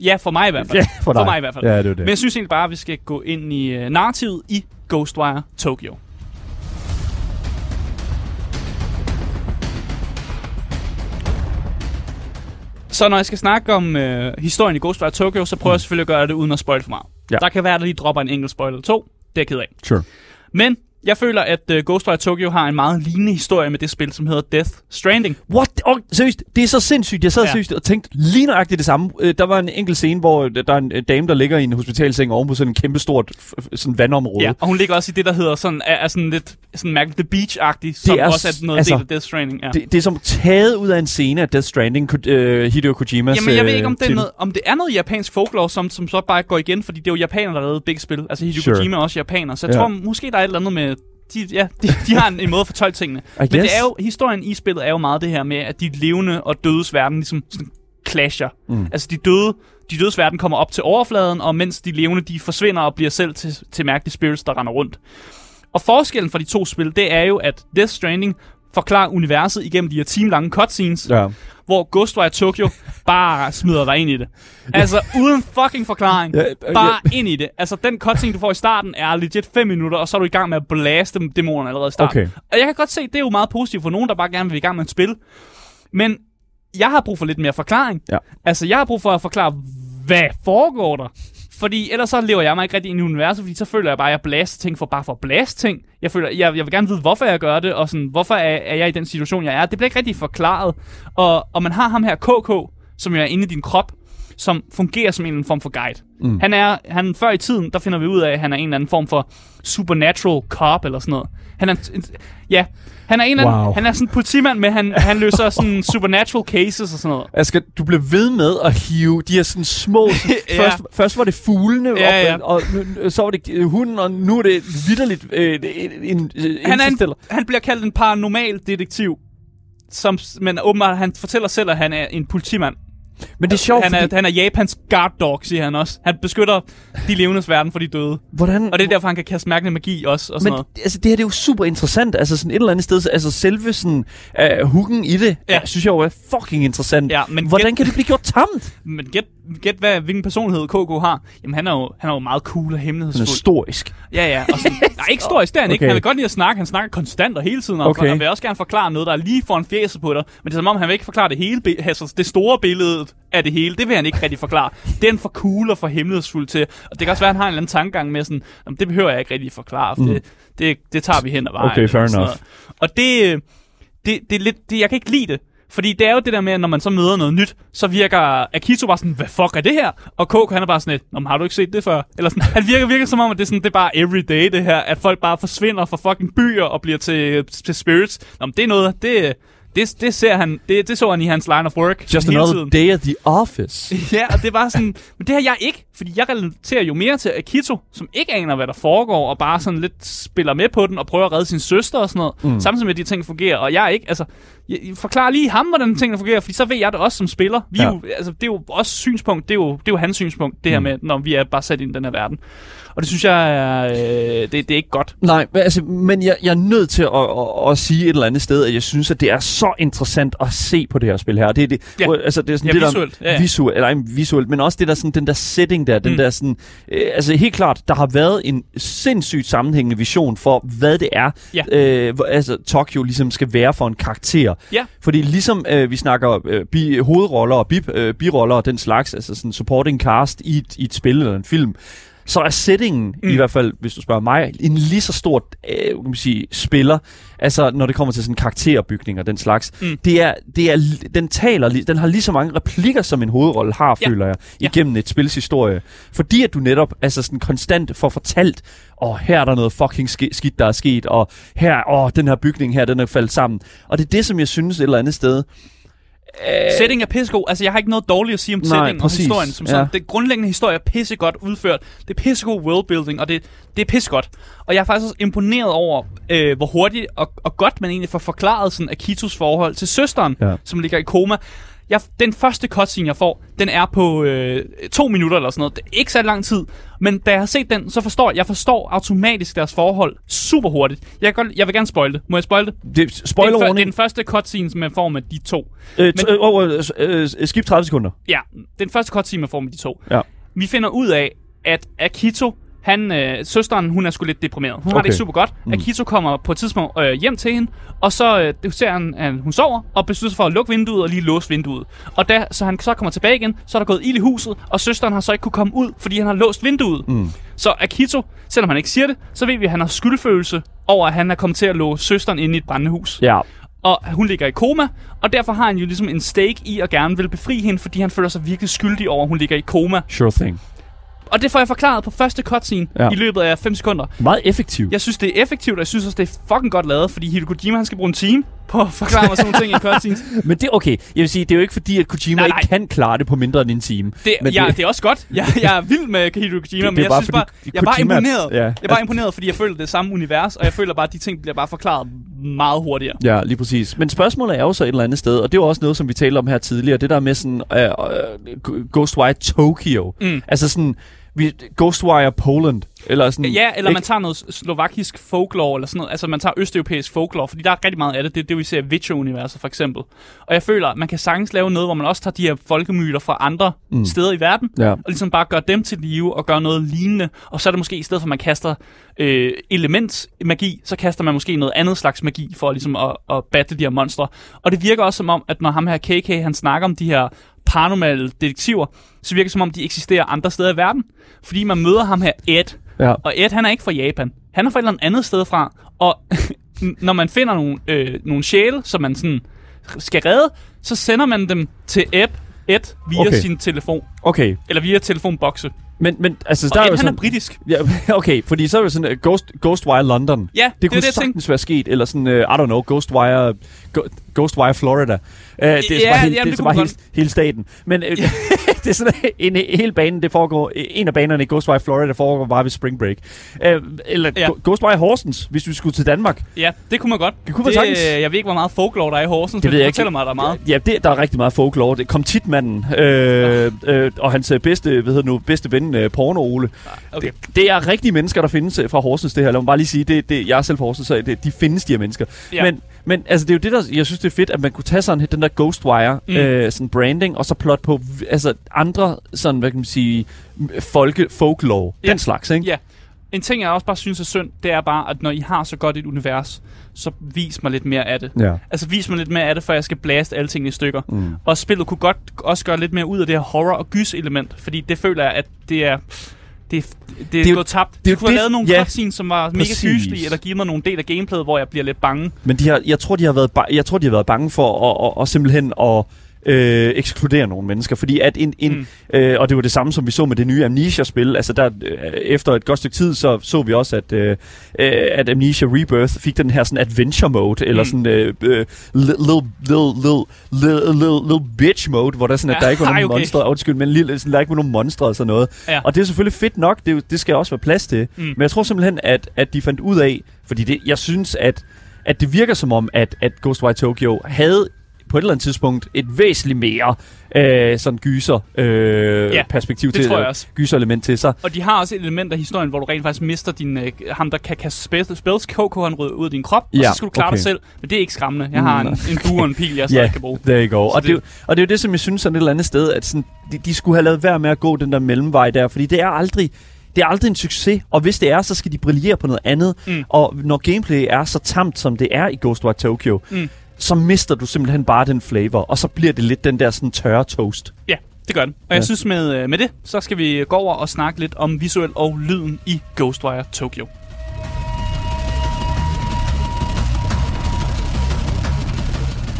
Ja, for mig i hvert fald. Ja, for, dig. For mig i hvert fald. Ja, det er det. Men jeg synes egentlig bare, at vi skal gå ind i uh, narrativet i Ghostwire Tokyo. Så når jeg skal snakke om øh, historien i Ghostwire Tokyo, så prøver jeg selvfølgelig at gøre det uden at spoil for meget. Ja. Der kan være, at der lige dropper en enkelt spoiler eller to. Det er jeg ked af. Sure. Men Jeg føler, at uh, Ghostwire Tokyo har en meget lignende historie med det spil, som hedder Death Stranding. What? Oh, seriøst, det er så sindssygt. Jeg sad Ja. seriøst og tænkte lige nøjagtigt det samme. Øh, Der var en enkelt scene, hvor øh, der er en øh, dame, der ligger i en hospitalseng oven på sådan en kæmpe stort sådan vandområde. Ja, og hun ligger også i det, der hedder sådan, er, er sådan lidt sådan mærkeligt The Beach-agtigt, som er også er noget altså, del af Death Stranding. Ja. Det, det er som taget ud af en scene af Death Stranding, øh, Hideo Kojimas Jamen, jeg ved ikke, om det, er noget, om det er noget japansk folklore, som, som så bare går igen, fordi det er jo japanere, der lavede begge spil. Altså Hideo Sure. Kojima er også japaner, så jeg Ja. tror måske, der er et eller andet med... De, ja, de, de har en, en måde at fortolke tingene. Men det er jo, historien i spillet er jo meget det her med, at de levende og dødes verden ligesom sådan clasher. Mm. Altså de døde, de dødes verden kommer op til overfladen, og mens de levende, de forsvinder og bliver selv til, til mærkelige spirits, der render rundt. Og forskellen for de to spil, det er jo, at Death Stranding forklarer universet igennem de her timelange cutscenes, Ja. hvor Ghostwire Tokyo bare smider dig ind i det. Altså, uden fucking forklaring. Ja, øh, Bare ind i det. Altså, den cutscene, du får i starten, er legit 5 minutter, og så er du i gang med at blaste dæmonerne allerede i starten. Okay. Og jeg kan godt se, det er jo meget positivt for nogen, der bare gerne vil i gang med et spil. Men jeg har brug for lidt mere forklaring. Ja. Altså, jeg har brug for at forklare, hvad foregår der? Fordi ellers så lever jeg mig ikke rigtig ind i universet, fordi så føler jeg bare, at jeg blaster ting for bare for at blaste ting. Jeg føler, jeg, jeg vil gerne vide, hvorfor jeg gør det, og sådan, hvorfor er, er jeg i den situation, jeg er. Det bliver ikke rigtig forklaret. Og, og man har ham her, KK, som jo er inde i din krop, som fungerer som en form for guide. Mm. Han er, han, før i tiden, der finder vi ud af, at han er en eller anden form for supernatural cop, eller sådan noget. Han er, ja, han er en eller anden, Wow. han er sådan en politimand, men han, han løser sådan supernatural cases og sådan noget. Asger, du blev ved med at hive de her sådan små... Sådan, Ja. først, først var det fuglene, Ja, ja. op, og nu, så var det hunden, og nu er det vidderligt øh, en, en, Han, er en, han bliver kaldt en paranormal detektiv. Som, men åbenbart, han fortæller selv, at han er en politimand. Men det er sjovt, Han er, fordi, han er Japans guard dog, siger han også. Han beskytter de levendes verden for de døde. hvordan... Og det er derfor, han kan kaste mærkelig magi også. Og sådan Men noget. altså, det her det er jo super interessant. Altså sådan et eller andet sted, så- altså selve sådan, uh, hooken i det, Ja. synes jeg jo er fucking interessant. Ja, men Hvordan gæt- kan det blive gjort tamt? Men gæt, gæt hvad, hvilken personlighed KK har. Jamen, han er jo, han er jo meget cool og Den er hemmelighedsfuld. storisk. Ja, ja. Og sådan, nej, ikke historisk, det er han ikke. Okay. Han vil godt lide at snakke. Han snakker konstant og hele tiden. Og Okay. han vil også gerne forklare noget, der er lige foran fjeset på dig. Men det er som om, han vil ikke forklare det hele, altså det store billede af det hele. Det vil han ikke rigtig forklare. Det er han for cool og for hemmelighedsfuld til. Og det kan også være, at han har en eller anden tankegang med sådan, "Jamen, det behøver jeg ikke rigtig forklare, for mm. det, det, det tager vi hen ad vejen. Okay, fair enough. noget. Og det, øh, det, det er lidt, det, jeg kan ikke lide det. Fordi det er jo det der med, at når man så møder noget nyt, så virker Akito bare sådan, hvad fuck er det her? Og Koko han er bare sådan lidt, "Nå, men har du ikke set det før? Eller sådan, han virker virkelig som om, at det er, sådan, det er bare everyday det her, at folk bare forsvinder fra fucking byer og bliver til, til spirits. Nå, men det er noget, det, det, det ser han, det, det så han i hans line of work Just another tiden. day at the office. Ja, og det bare sådan, men det har jeg ikke, fordi jeg relaterer jo mere til Akito, som ikke aner, hvad der foregår, og bare sådan lidt spiller med på den, og prøver at redde sin søster og sådan noget, mm. samtidig med, at de ting fungerer, og jeg er ikke, altså, jeg, forklarer lige ham, hvordan tingene fungerer, fordi så ved jeg det også som spiller. Vi. Ja. jo, altså, det er jo også synspunkt, det er jo, det er jo hans synspunkt, det her Mm. med, når vi er bare sat ind i den her verden. Og det synes jeg er, øh, det, det er ikke godt. Nej, men, altså, men jeg, jeg er nødt til at, at, at sige et eller andet sted, at jeg synes, at det er så interessant at se på det her spil her. Det er det, Ja. hvor- altså, det er sådan Ja, det visuelt. Der, Ja, ja. Visuelt, eller ej, visuelt, men også det der, sådan, den der setting der, den Mm. der sådan, øh, altså helt klart, der har været en sindssygt sammenhængende vision for, hvad det er, Ja. øh, hvor, altså Tokyo ligesom skal være for en karakter. Ja. Fordi ligesom øh, vi snakker øh, bi, hovedroller og bi, øh, biroller og den slags, altså sådan supporting cast i et, i et spil eller en film, så er settingen, Mm. i hvert fald hvis du spørger mig, en lige så stor øh, kan man sige, spiller, altså når det kommer til sådan karakterbygning og den slags. Mm. Det er, det er, den taler, den har lige så mange replikker, som en hovedrolle har, Ja. føler jeg, Ja. igennem et spils historie. Fordi at du netop altså sådan konstant får fortalt, oh, her er der noget fucking sk- skidt, der er sket, og her, åh, oh, den her bygning her, den er faldet sammen. Og det er det, som jeg synes et eller andet sted, Setting er pissegod. Altså, jeg har ikke noget dårligt at sige om Nej, setting og præcis. historien. Som sådan. Ja. Det grundlæggende historie er pissegodt udført. Det er pissegod worldbuilding, og det, det er pissegodt. Og jeg er faktisk også imponeret over, øh, hvor hurtigt og, og godt man egentlig får forklaret sådan Akitos forhold til søsteren, Ja. som ligger i koma. Jeg, den første cutscene, jeg får, den er på øh, to minutter eller sådan noget. Det er ikke så lang tid. Men da jeg har set den, så forstår jeg, jeg forstår automatisk deres forhold super hurtigt. Jeg, kan godt, jeg vil gerne spoil det. Må jeg spoil det? det, Det er, den spoiler det er den første cutscene, som jeg får med de to. øh, øh, oh, øh, øh, øh, skip 30 sekunder. Ja, den første cutscene, man får med de to. Ja. Vi finder ud af, at Akito Han, øh, søsteren, hun er sgu lidt deprimeret. Hun okay. har det ikke super godt. Mm. Akito kommer på et tidspunkt øh, hjem til hende, og så øh, det ser han, at hun sover, og beslutter sig for at lukke vinduet og lige låse vinduet. Og da så han så kommer tilbage igen, så er der gået ild i huset, og søsteren har så ikke kunne komme ud, fordi han har låst vinduet. Mm. Så Akito, selvom han ikke siger det, så ved vi, at han har skyldfølelse over, at han er kommet til at låse søsteren inde i et brændende hus. Ja. Og hun ligger i koma, og derfor har han jo ligesom en stake i at gerne vil befri hende, fordi han føler sig virkelig skyldig over, at hun ligger i koma. Sure thing. Og det får jeg forklaret på første cutscene Ja. i løbet af 5 sekunder. Meget effektivt. Jeg synes, det er effektivt, og jeg synes også, det er fucking godt lavet, fordi Hideo Kojima, han skal bruge en time på at forklare mig sådan nogle ting i cutscenes. Men det er okay. Jeg vil sige, det er jo ikke fordi, at Kojima Nej, ikke nej. kan klare det på mindre end en time. Det, Men ja, det- det er også godt. Jeg, jeg er vild med Hideo Kojima, Det- det men jeg bare synes bare, jeg er bare Kojima- imponeret. Ja, Jeg er bare imponeret, fordi jeg føler, det er samme univers, og jeg føler bare, at de ting bliver bare forklaret meget hurtigere. Ja, lige præcis. Men spørgsmålet er jo så et eller andet sted, og det er jo også noget, som vi talte om her tidligere, det der med sådan uh, uh, Ghostwire Tokyo. Mm. Altså sådan, vi, Ghostwire Poland, eller sådan... Ja, eller ikke? man tager noget slovakisk folklore, eller sådan noget. Altså, man tager østeuropæisk folklore, fordi der er rigtig meget af det. Det er det, vi ser i Witcher-universet, for eksempel. Og jeg føler, at man kan sagtens lave noget, hvor man også tager de her folkemyter fra andre mm. steder i verden, Ja. og ligesom bare gøre dem til live, og gøre noget lignende. Og så er det måske, i stedet for at man kaster øh, elementsmagi, så kaster man måske noget andet slags magi, for ligesom at, at battle de her monstre. Og det virker også som om, at når ham her KK, han snakker om de her paranormale detektiver, så virker det som om, de eksisterer andre steder i verden. Fordi man møder ham her Ed, Ja. og Ed, han er ikke fra Japan. Han er fra et eller andet sted fra. Og når man finder nogle, øh, nogle sjæle, som man sådan skal redde, så sender man dem til Ed, Ed via Okay. sin telefon. Okay, Eller via telefonbokse. men, men altså, Og der er Ed, jo han sådan... er britisk. Ja, okay, fordi så er det jo sådan uh, Ghost, Ghostwire London. Ja, det det er kunne det, sagtens være sket, eller sådan, uh, I don't know, Ghostwire, Go, Ghostwire Florida. Uh, det er Ja, bare, hele, jamen, det er det kunne bare hele, hele staten. Men uh, det er sådan, en, hele banen, det foregår, en af banerne i Ghostwire Florida foregår bare ved Spring Break. Uh, eller Ja. Ghostwire Horsens, hvis vi skulle til Danmark. Ja, det kunne man godt. Det kunne man sagtens. øh, Jeg ved ikke, hvor meget folklore der er i Horsens, Det men ved jeg ikke. fortæller mig, der er meget. Ja, det, der er rigtig meget folklore. Det kom tit manden, øh, øh, og hans øh, bedste, hvad hedder det nu, bedste ven, øh, Porno Ole. Okay. Det, det er rigtige mennesker, der findes øh, fra Horsens, det her. Lad mig bare lige sige, det, det, jeg er selv fra Horsens, så det, de findes, de her mennesker. Ja. Men, men altså, det er jo det, der, jeg synes, det er fedt, at man kunne tage sådan den der Ghostwire, Mm. øh, sådan branding, og så plot på altså, andre, sådan, hvad kan man sige, folke, folklore, Ja. den slags, ikke? Ja. En ting, jeg også bare synes er synd, det er bare, at når I har så godt et univers, så vis mig lidt mere af det. Ja. Altså vis mig lidt mere af det, for jeg skal blaste alle tingene i stykker. Mm. Og spillet kunne godt også gøre lidt mere ud af det her horror- og gys-element, fordi det føler jeg, at det er... Det, er- det er jo- gået tabt. det Det jo kunne have det- lavet nogle ja, cutscenes, som var mega gyslige, eller give mig nogle del af gameplayet, hvor jeg bliver lidt bange. Men de har, jeg, tror, de har været jeg tror, de har været bange for at, at, at simpelthen at øh, ekskludere nogle mennesker. Fordi at en, en, Mm. øh, og det var det samme, som vi så med det nye Amnesia-spil. Altså der, øh, efter et godt stykke tid, så så vi også, at, øh, øh, at Amnesia Rebirth fik den her sådan adventure mode, eller Mm. sådan øh, øh, little, little, little, little, little, little bitch mode, hvor der sådan, at Ja, der ikke var nogen okay. monstre. Undskyld, men lille, sådan, der ikke var nogen monstre og sådan noget. Ja. Og det er selvfølgelig fedt nok, det, det skal også være plads til. Mm. Men jeg tror simpelthen, at, at de fandt ud af, fordi det, jeg synes, at, at det virker som om, at, at Ghostwire Tokyo havde på et eller andet tidspunkt et væsentligt mere øh, sådan gyser øh, Ja, perspektiv til også. gyser element til sig. Og de har også et element af historien, hvor du rent faktisk mister din, øh, ham, der kan kaste spells, spells KK, han ud af din krop, og Ja, så skal du klare okay. dig selv. Men det er ikke skræmmende. Jeg har en, en bue og en pil, jeg stadig kan bruge. there you go. Så Og det, det- og det er jo det, som jeg synes sådan et eller andet sted, at sådan, de, de skulle have lavet være med at gå den der mellemvej der, fordi det er aldrig, det er aldrig en succes, og hvis det er, så skal de brillere på noget andet. Mm. Og når gameplay er så tamt, som det er i Ghostwire Tokyo, Mm. Så mister du simpelthen bare den flavor, og så bliver det lidt den der sådan tørre toast. Ja, det gør den. Og jeg Ja. synes med, øh, med det, så skal vi gå over og snakke lidt om visuel og lyden i Ghostwire Tokyo.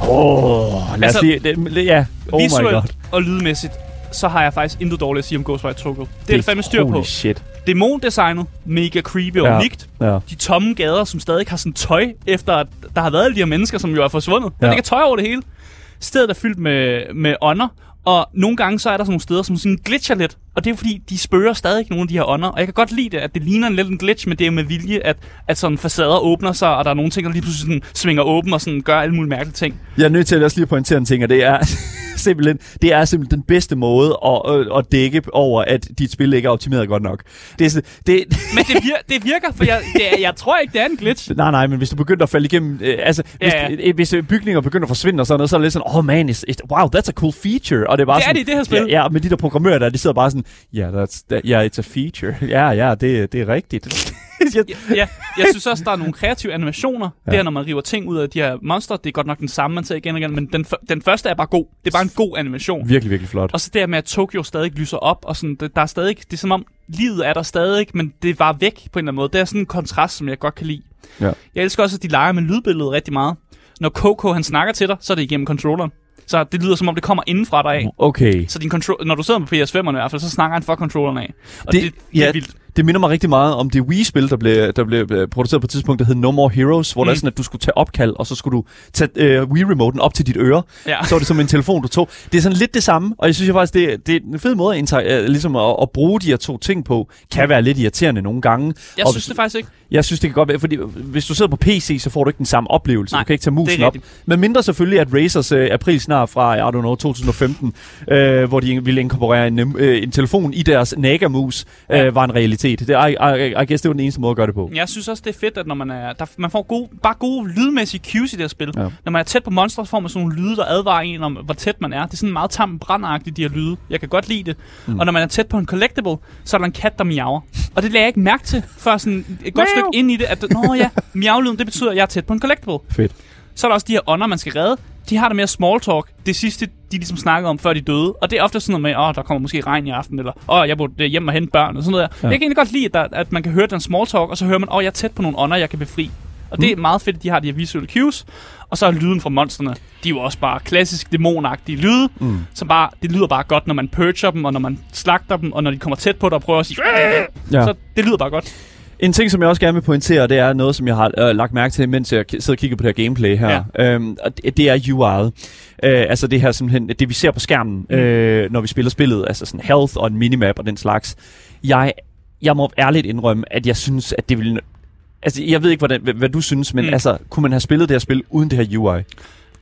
Åh, oh, lad os Altså, lige... Det, ja, oh my Visuelt god. og lydmæssigt, så har jeg faktisk intet dårligt at sige om Ghostwire Tokyo. Det er det fandme styr holy på. shit. Dæmondesignet, mega creepy og Ja. unikt. Ja. De tomme gader, som stadig har sådan tøj, efter at der har været alle de her mennesker, som jo er forsvundet. Ja. Der ligger tøj over det hele. Stedet er fyldt med, med ånder, og nogle gange så er der sådan nogle steder, som sådan glitcher lidt. Og det er fordi, de spørger stadig nogle af de her ånder. Og jeg kan godt lide det, at det ligner en lidt en glitch, men det er med vilje, at, at sådan facader åbner sig, og der er nogle ting, der lige pludselig sådan svinger åben og sådan gør alle mulige mærkelige ting. Jeg er nødt til at også lige pointere en ting, og det er simpelthen, det er simpelthen den bedste måde at, at, at dække over, at dit spil ikke er optimeret godt nok. Det er, sådan- det, Men det, vir- det virker, for jeg, det er, jeg tror ikke, det er en glitch. Nej, nej, men hvis du begynder at falde igennem... Øh, altså, hvis, Ja, ja, hvis øh, bygninger begynder at forsvinde og sådan noget, så er det lidt sådan, oh man, it's, it's, wow, that's a cool feature. Og det er bare Det er sådan, det i det her spil. Ja, ja, men de der programmører der, de sidder bare sådan, yeah, that's, that, yeah, it's a feature. Ja, ja, det, det er rigtigt. Jeg- Ja, ja, jeg synes også, der er nogle kreative animationer. Ja. Det her, når man river ting ud af de her monster, det er godt nok den samme, man ser igen og igen, men den, den første er bare god. Det er bare en god animation. virkelig, virkelig flot. Og så det her med, at Tokyo stadig lyser op, og sådan, det, der er stadig, det er som om, livet er der stadig, men det er bare væk på en eller anden måde. Det er sådan en kontrast, som jeg godt kan lide. Ja. Jeg elsker også, at de leger med lydbilledet rigtig meget. Når Coco han snakker til dig, så er det igennem controlleren. Så det lyder som om, det kommer inden fra dig af. Okay. Så din control- når du sidder på PS5'erne i hvert fald, så snakker han fra controlleren af. Og det, Det- det, det ja, er vildt. Det minder mig rigtig meget om det Wii-spil, der blev, der blev øh, produceret på et tidspunkt, der hed No More Heroes, hvor mm. det er sådan, at du skulle tage opkald, og så skulle du tage øh, Wii-remoten op til dit øre. Ja. Så var det som en telefon, du tog. Det er sådan lidt det samme, og jeg synes jo faktisk, det, det er en fed måde at, øh, ligesom at, at bruge de her to ting på, kan være lidt irriterende nogle gange. Jeg og synes hvis, det faktisk ikke. Jeg synes, det kan godt være, fordi hvis du sidder på PC, så får du ikke den samme oplevelse. Nej, du kan ikke tage musen op. Men mindre selvfølgelig, at Razers øh, april snart fra, I don't know, 2015, øh, hvor de ville inkorporere en, øh, en telefon i deres Naga-mus, øh, var en realitet. Det, I, I, I guess, det var den eneste måde at gøre det på. Jeg synes også, det er fedt, at når man er... Der, man får gode, bare gode lydmæssige cues i det her spil. Ja. Når man er tæt på monster, får man sådan nogle lyde, der advarer en om, hvor tæt man er. Det er sådan meget tam brandagtigt, de her lyde. Jeg kan godt lide det. Mm. Og når man er tæt på en collectible, så er der en kat, der miaver. Og det lagde jeg ikke mærke til, før sådan et godt Miau. Stykke ind i det, at Nå ja, miavlyden, det betyder, at jeg er tæt på en collectible. Fedt. Så er der også de her ånder, man skal redde. De har det mere small talk. Det sidste, de ligesom snakkede om, før de døde. Og det er ofte sådan noget med, åh, der kommer måske regn i aften, eller åh, jeg burde øh, hjem og hente børn, og sådan noget der. Ja. Jeg kan egentlig godt lide, at, der, at man kan høre den small talk, og så hører man, åh, jeg er tæt på nogle ånder, jeg kan befri. Og det er meget fedt, at de har de her visuelle cues. Og så er lyden fra monsterne, de er jo også bare klassisk dæmonagtige lyde, Mm. som bare, det lyder bare godt, når man purger dem, og når man slagter dem, og når de kommer tæt på dig og prøver at sige, Ja. så det lyder bare godt. En ting, som jeg også gerne vil pointere, det er noget, som jeg har øh, lagt mærke til, mens jeg sidder og kigger på det her gameplay her. Ja. Øhm, og det, det er UI'et. Øh, altså det her simpelthen, det vi ser på skærmen, mm. øh, når vi spiller spillet, altså sådan health og en minimap og den slags. Jeg, jeg må ærligt indrømme, at jeg synes, at det ville... Altså, jeg ved ikke, hvordan, hvad, hvad du synes, men mm. Altså, kunne man have spillet det her spil uden det her UI?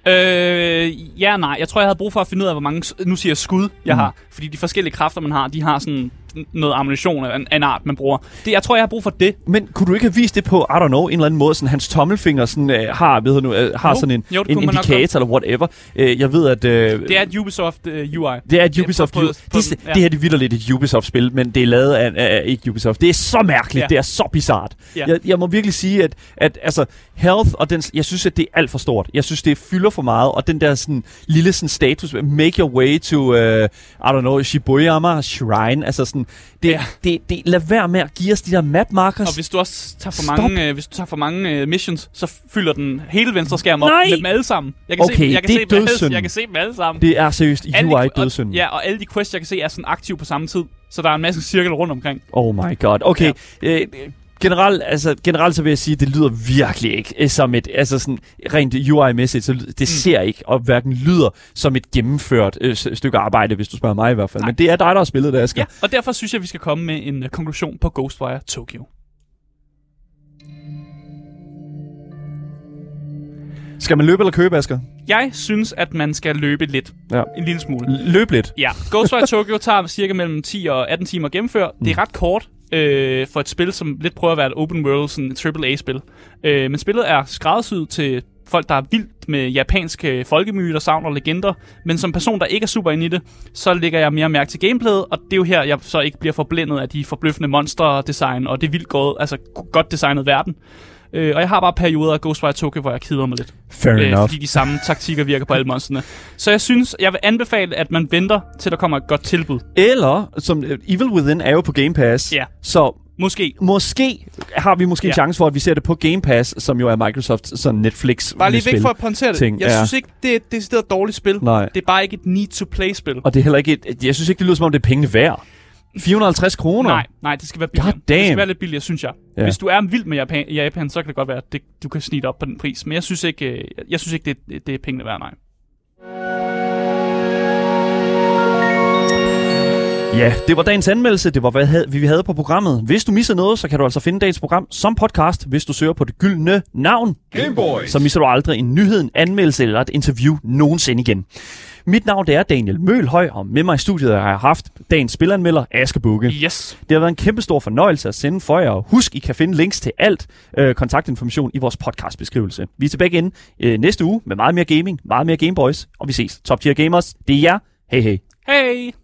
Øh, ja, nej. Jeg tror, jeg havde brug for at finde ud af, hvor mange, nu siger jeg skud, jeg mm. har. Fordi de forskellige kræfter, man har, de har sådan noget ammunition af en, af en art, man bruger. Det, jeg tror, jeg har brug for det. Men kunne du ikke have vist det på, I don't know, en eller anden måde, sådan hans tommelfinger sådan, øh, har, ved nu, øh, har Jo, sådan en, jo, det en indikator eller whatever. Øh, jeg ved, at... Øh, Det er et Ubisoft uh, UI. Det er et Ubisoft. på, på- det, ja. det her det vildt et Ubisoft-spil, men det er lavet af, af ikke Ubisoft. Det er så mærkeligt. Ja. Det er så bizart. Ja. Jeg, jeg må virkelig sige, at, at altså, health og den, jeg synes, at det er alt for stort. Jeg synes, det fylder for meget, og den der sådan, lille sådan, status, make your way to, uh, I don't know, Shibuyama Shrine, altså sådan, det, ja. Det, det, lad være med at give os de der map markers. Og hvis du også tager for Stop. mange, øh, hvis du tager for mange øh, missions, så fylder den hele venstre skærm op Nej! med dem alle sammen. Jeg kan Okay, se, jeg kan det er se dem alle, dødssynd. jeg kan se dem alle sammen. det er seriøst Alle UI dødssynd. Ja, og alle de quests, jeg kan se, er sådan aktive på samme tid. Så der er en masse cirkel rundt omkring. Oh my god. Okay. Ja. Øh, generelt, altså, generelt så vil jeg sige, at det lyder virkelig ikke øh, som et, altså sådan rent UI-mæssigt, så det mm. ser ikke, og hverken lyder som et gennemført øh, stykke arbejde, hvis du spørger mig i hvert fald. Nej. Men det er dig, der har spillet det, Asger. Ja, og derfor synes jeg, vi skal komme med en uh, konklusion på Ghostwire Tokyo. Skal man løbe eller købe, Asger? Jeg synes, at man skal løbe lidt. Ja. En lille smule. L- løb lidt. Ja, Ghostwire Tokyo tager cirka mellem 10 og 18 timer at gennemføre. Det er ret kort øh, for et spil, som lidt prøver at være et open world, sådan et AAA-spil. Øh, men spillet er skræddersyet til folk, der er vildt med japanske folkemyter, savn og legender. Men som person, der ikke er super inde i det, så lægger jeg mere mærke til gameplayet, og det er jo her, jeg så ikke bliver forblændet af de forbløffende monster-design, og det vildt altså godt, altså godt designet verden. Øh, og jeg har bare perioder af Ghostwire Tokyo, hvor jeg keder mig lidt Fair øh, enough. fordi de samme taktikker virker på alle monsterne. Så jeg synes, jeg vil anbefale, at man venter, til der kommer et godt tilbud. Eller, som øh, Evil Within er jo på Game Pass, Ja. så Måske. måske har vi måske ja. en chance for, at vi ser det på Game Pass, som jo er Microsoft sådan Netflix Bare lige væk spil. for at pointere det. ting, Jeg ja. synes ikke, det er et decideret dårligt spil. Nej. Det er bare ikke et need-to-play-spil. Og det er heller ikke et, jeg synes ikke, det lyder som om, det er pengene værd. 450 kroner? Nej, nej, det skal være billigere. God Det damn. skal være lidt billigere, synes jeg. Ja. Hvis du er vild med Japan, Japan, så kan det godt være, at det, du kan snige op på den pris. Men jeg synes ikke, øh, jeg synes ikke det, det er pengene værd, nej. Ja, det var dagens anmeldelse. Det var, hvad vi havde på programmet. Hvis du misser noget, så kan du altså finde dagens program som podcast, hvis du søger på det gyldne navn. Gameboys. Så misser du aldrig en nyhed, en anmeldelse eller et interview nogensinde igen. Mit navn det er Daniel Mølhøj, og med mig i studiet har jeg haft dagens spilanmelder, Aske Bukke. Yes. Det har været en kæmpe stor fornøjelse at sende for jer. Husk, I kan finde links til alt øh, kontaktinformation i vores podcastbeskrivelse. Vi er tilbage igen øh, næste uge med meget mere gaming, meget mere Gameboys, og vi ses. Top Tier Gamers, det er jer. Hej hej. Hey!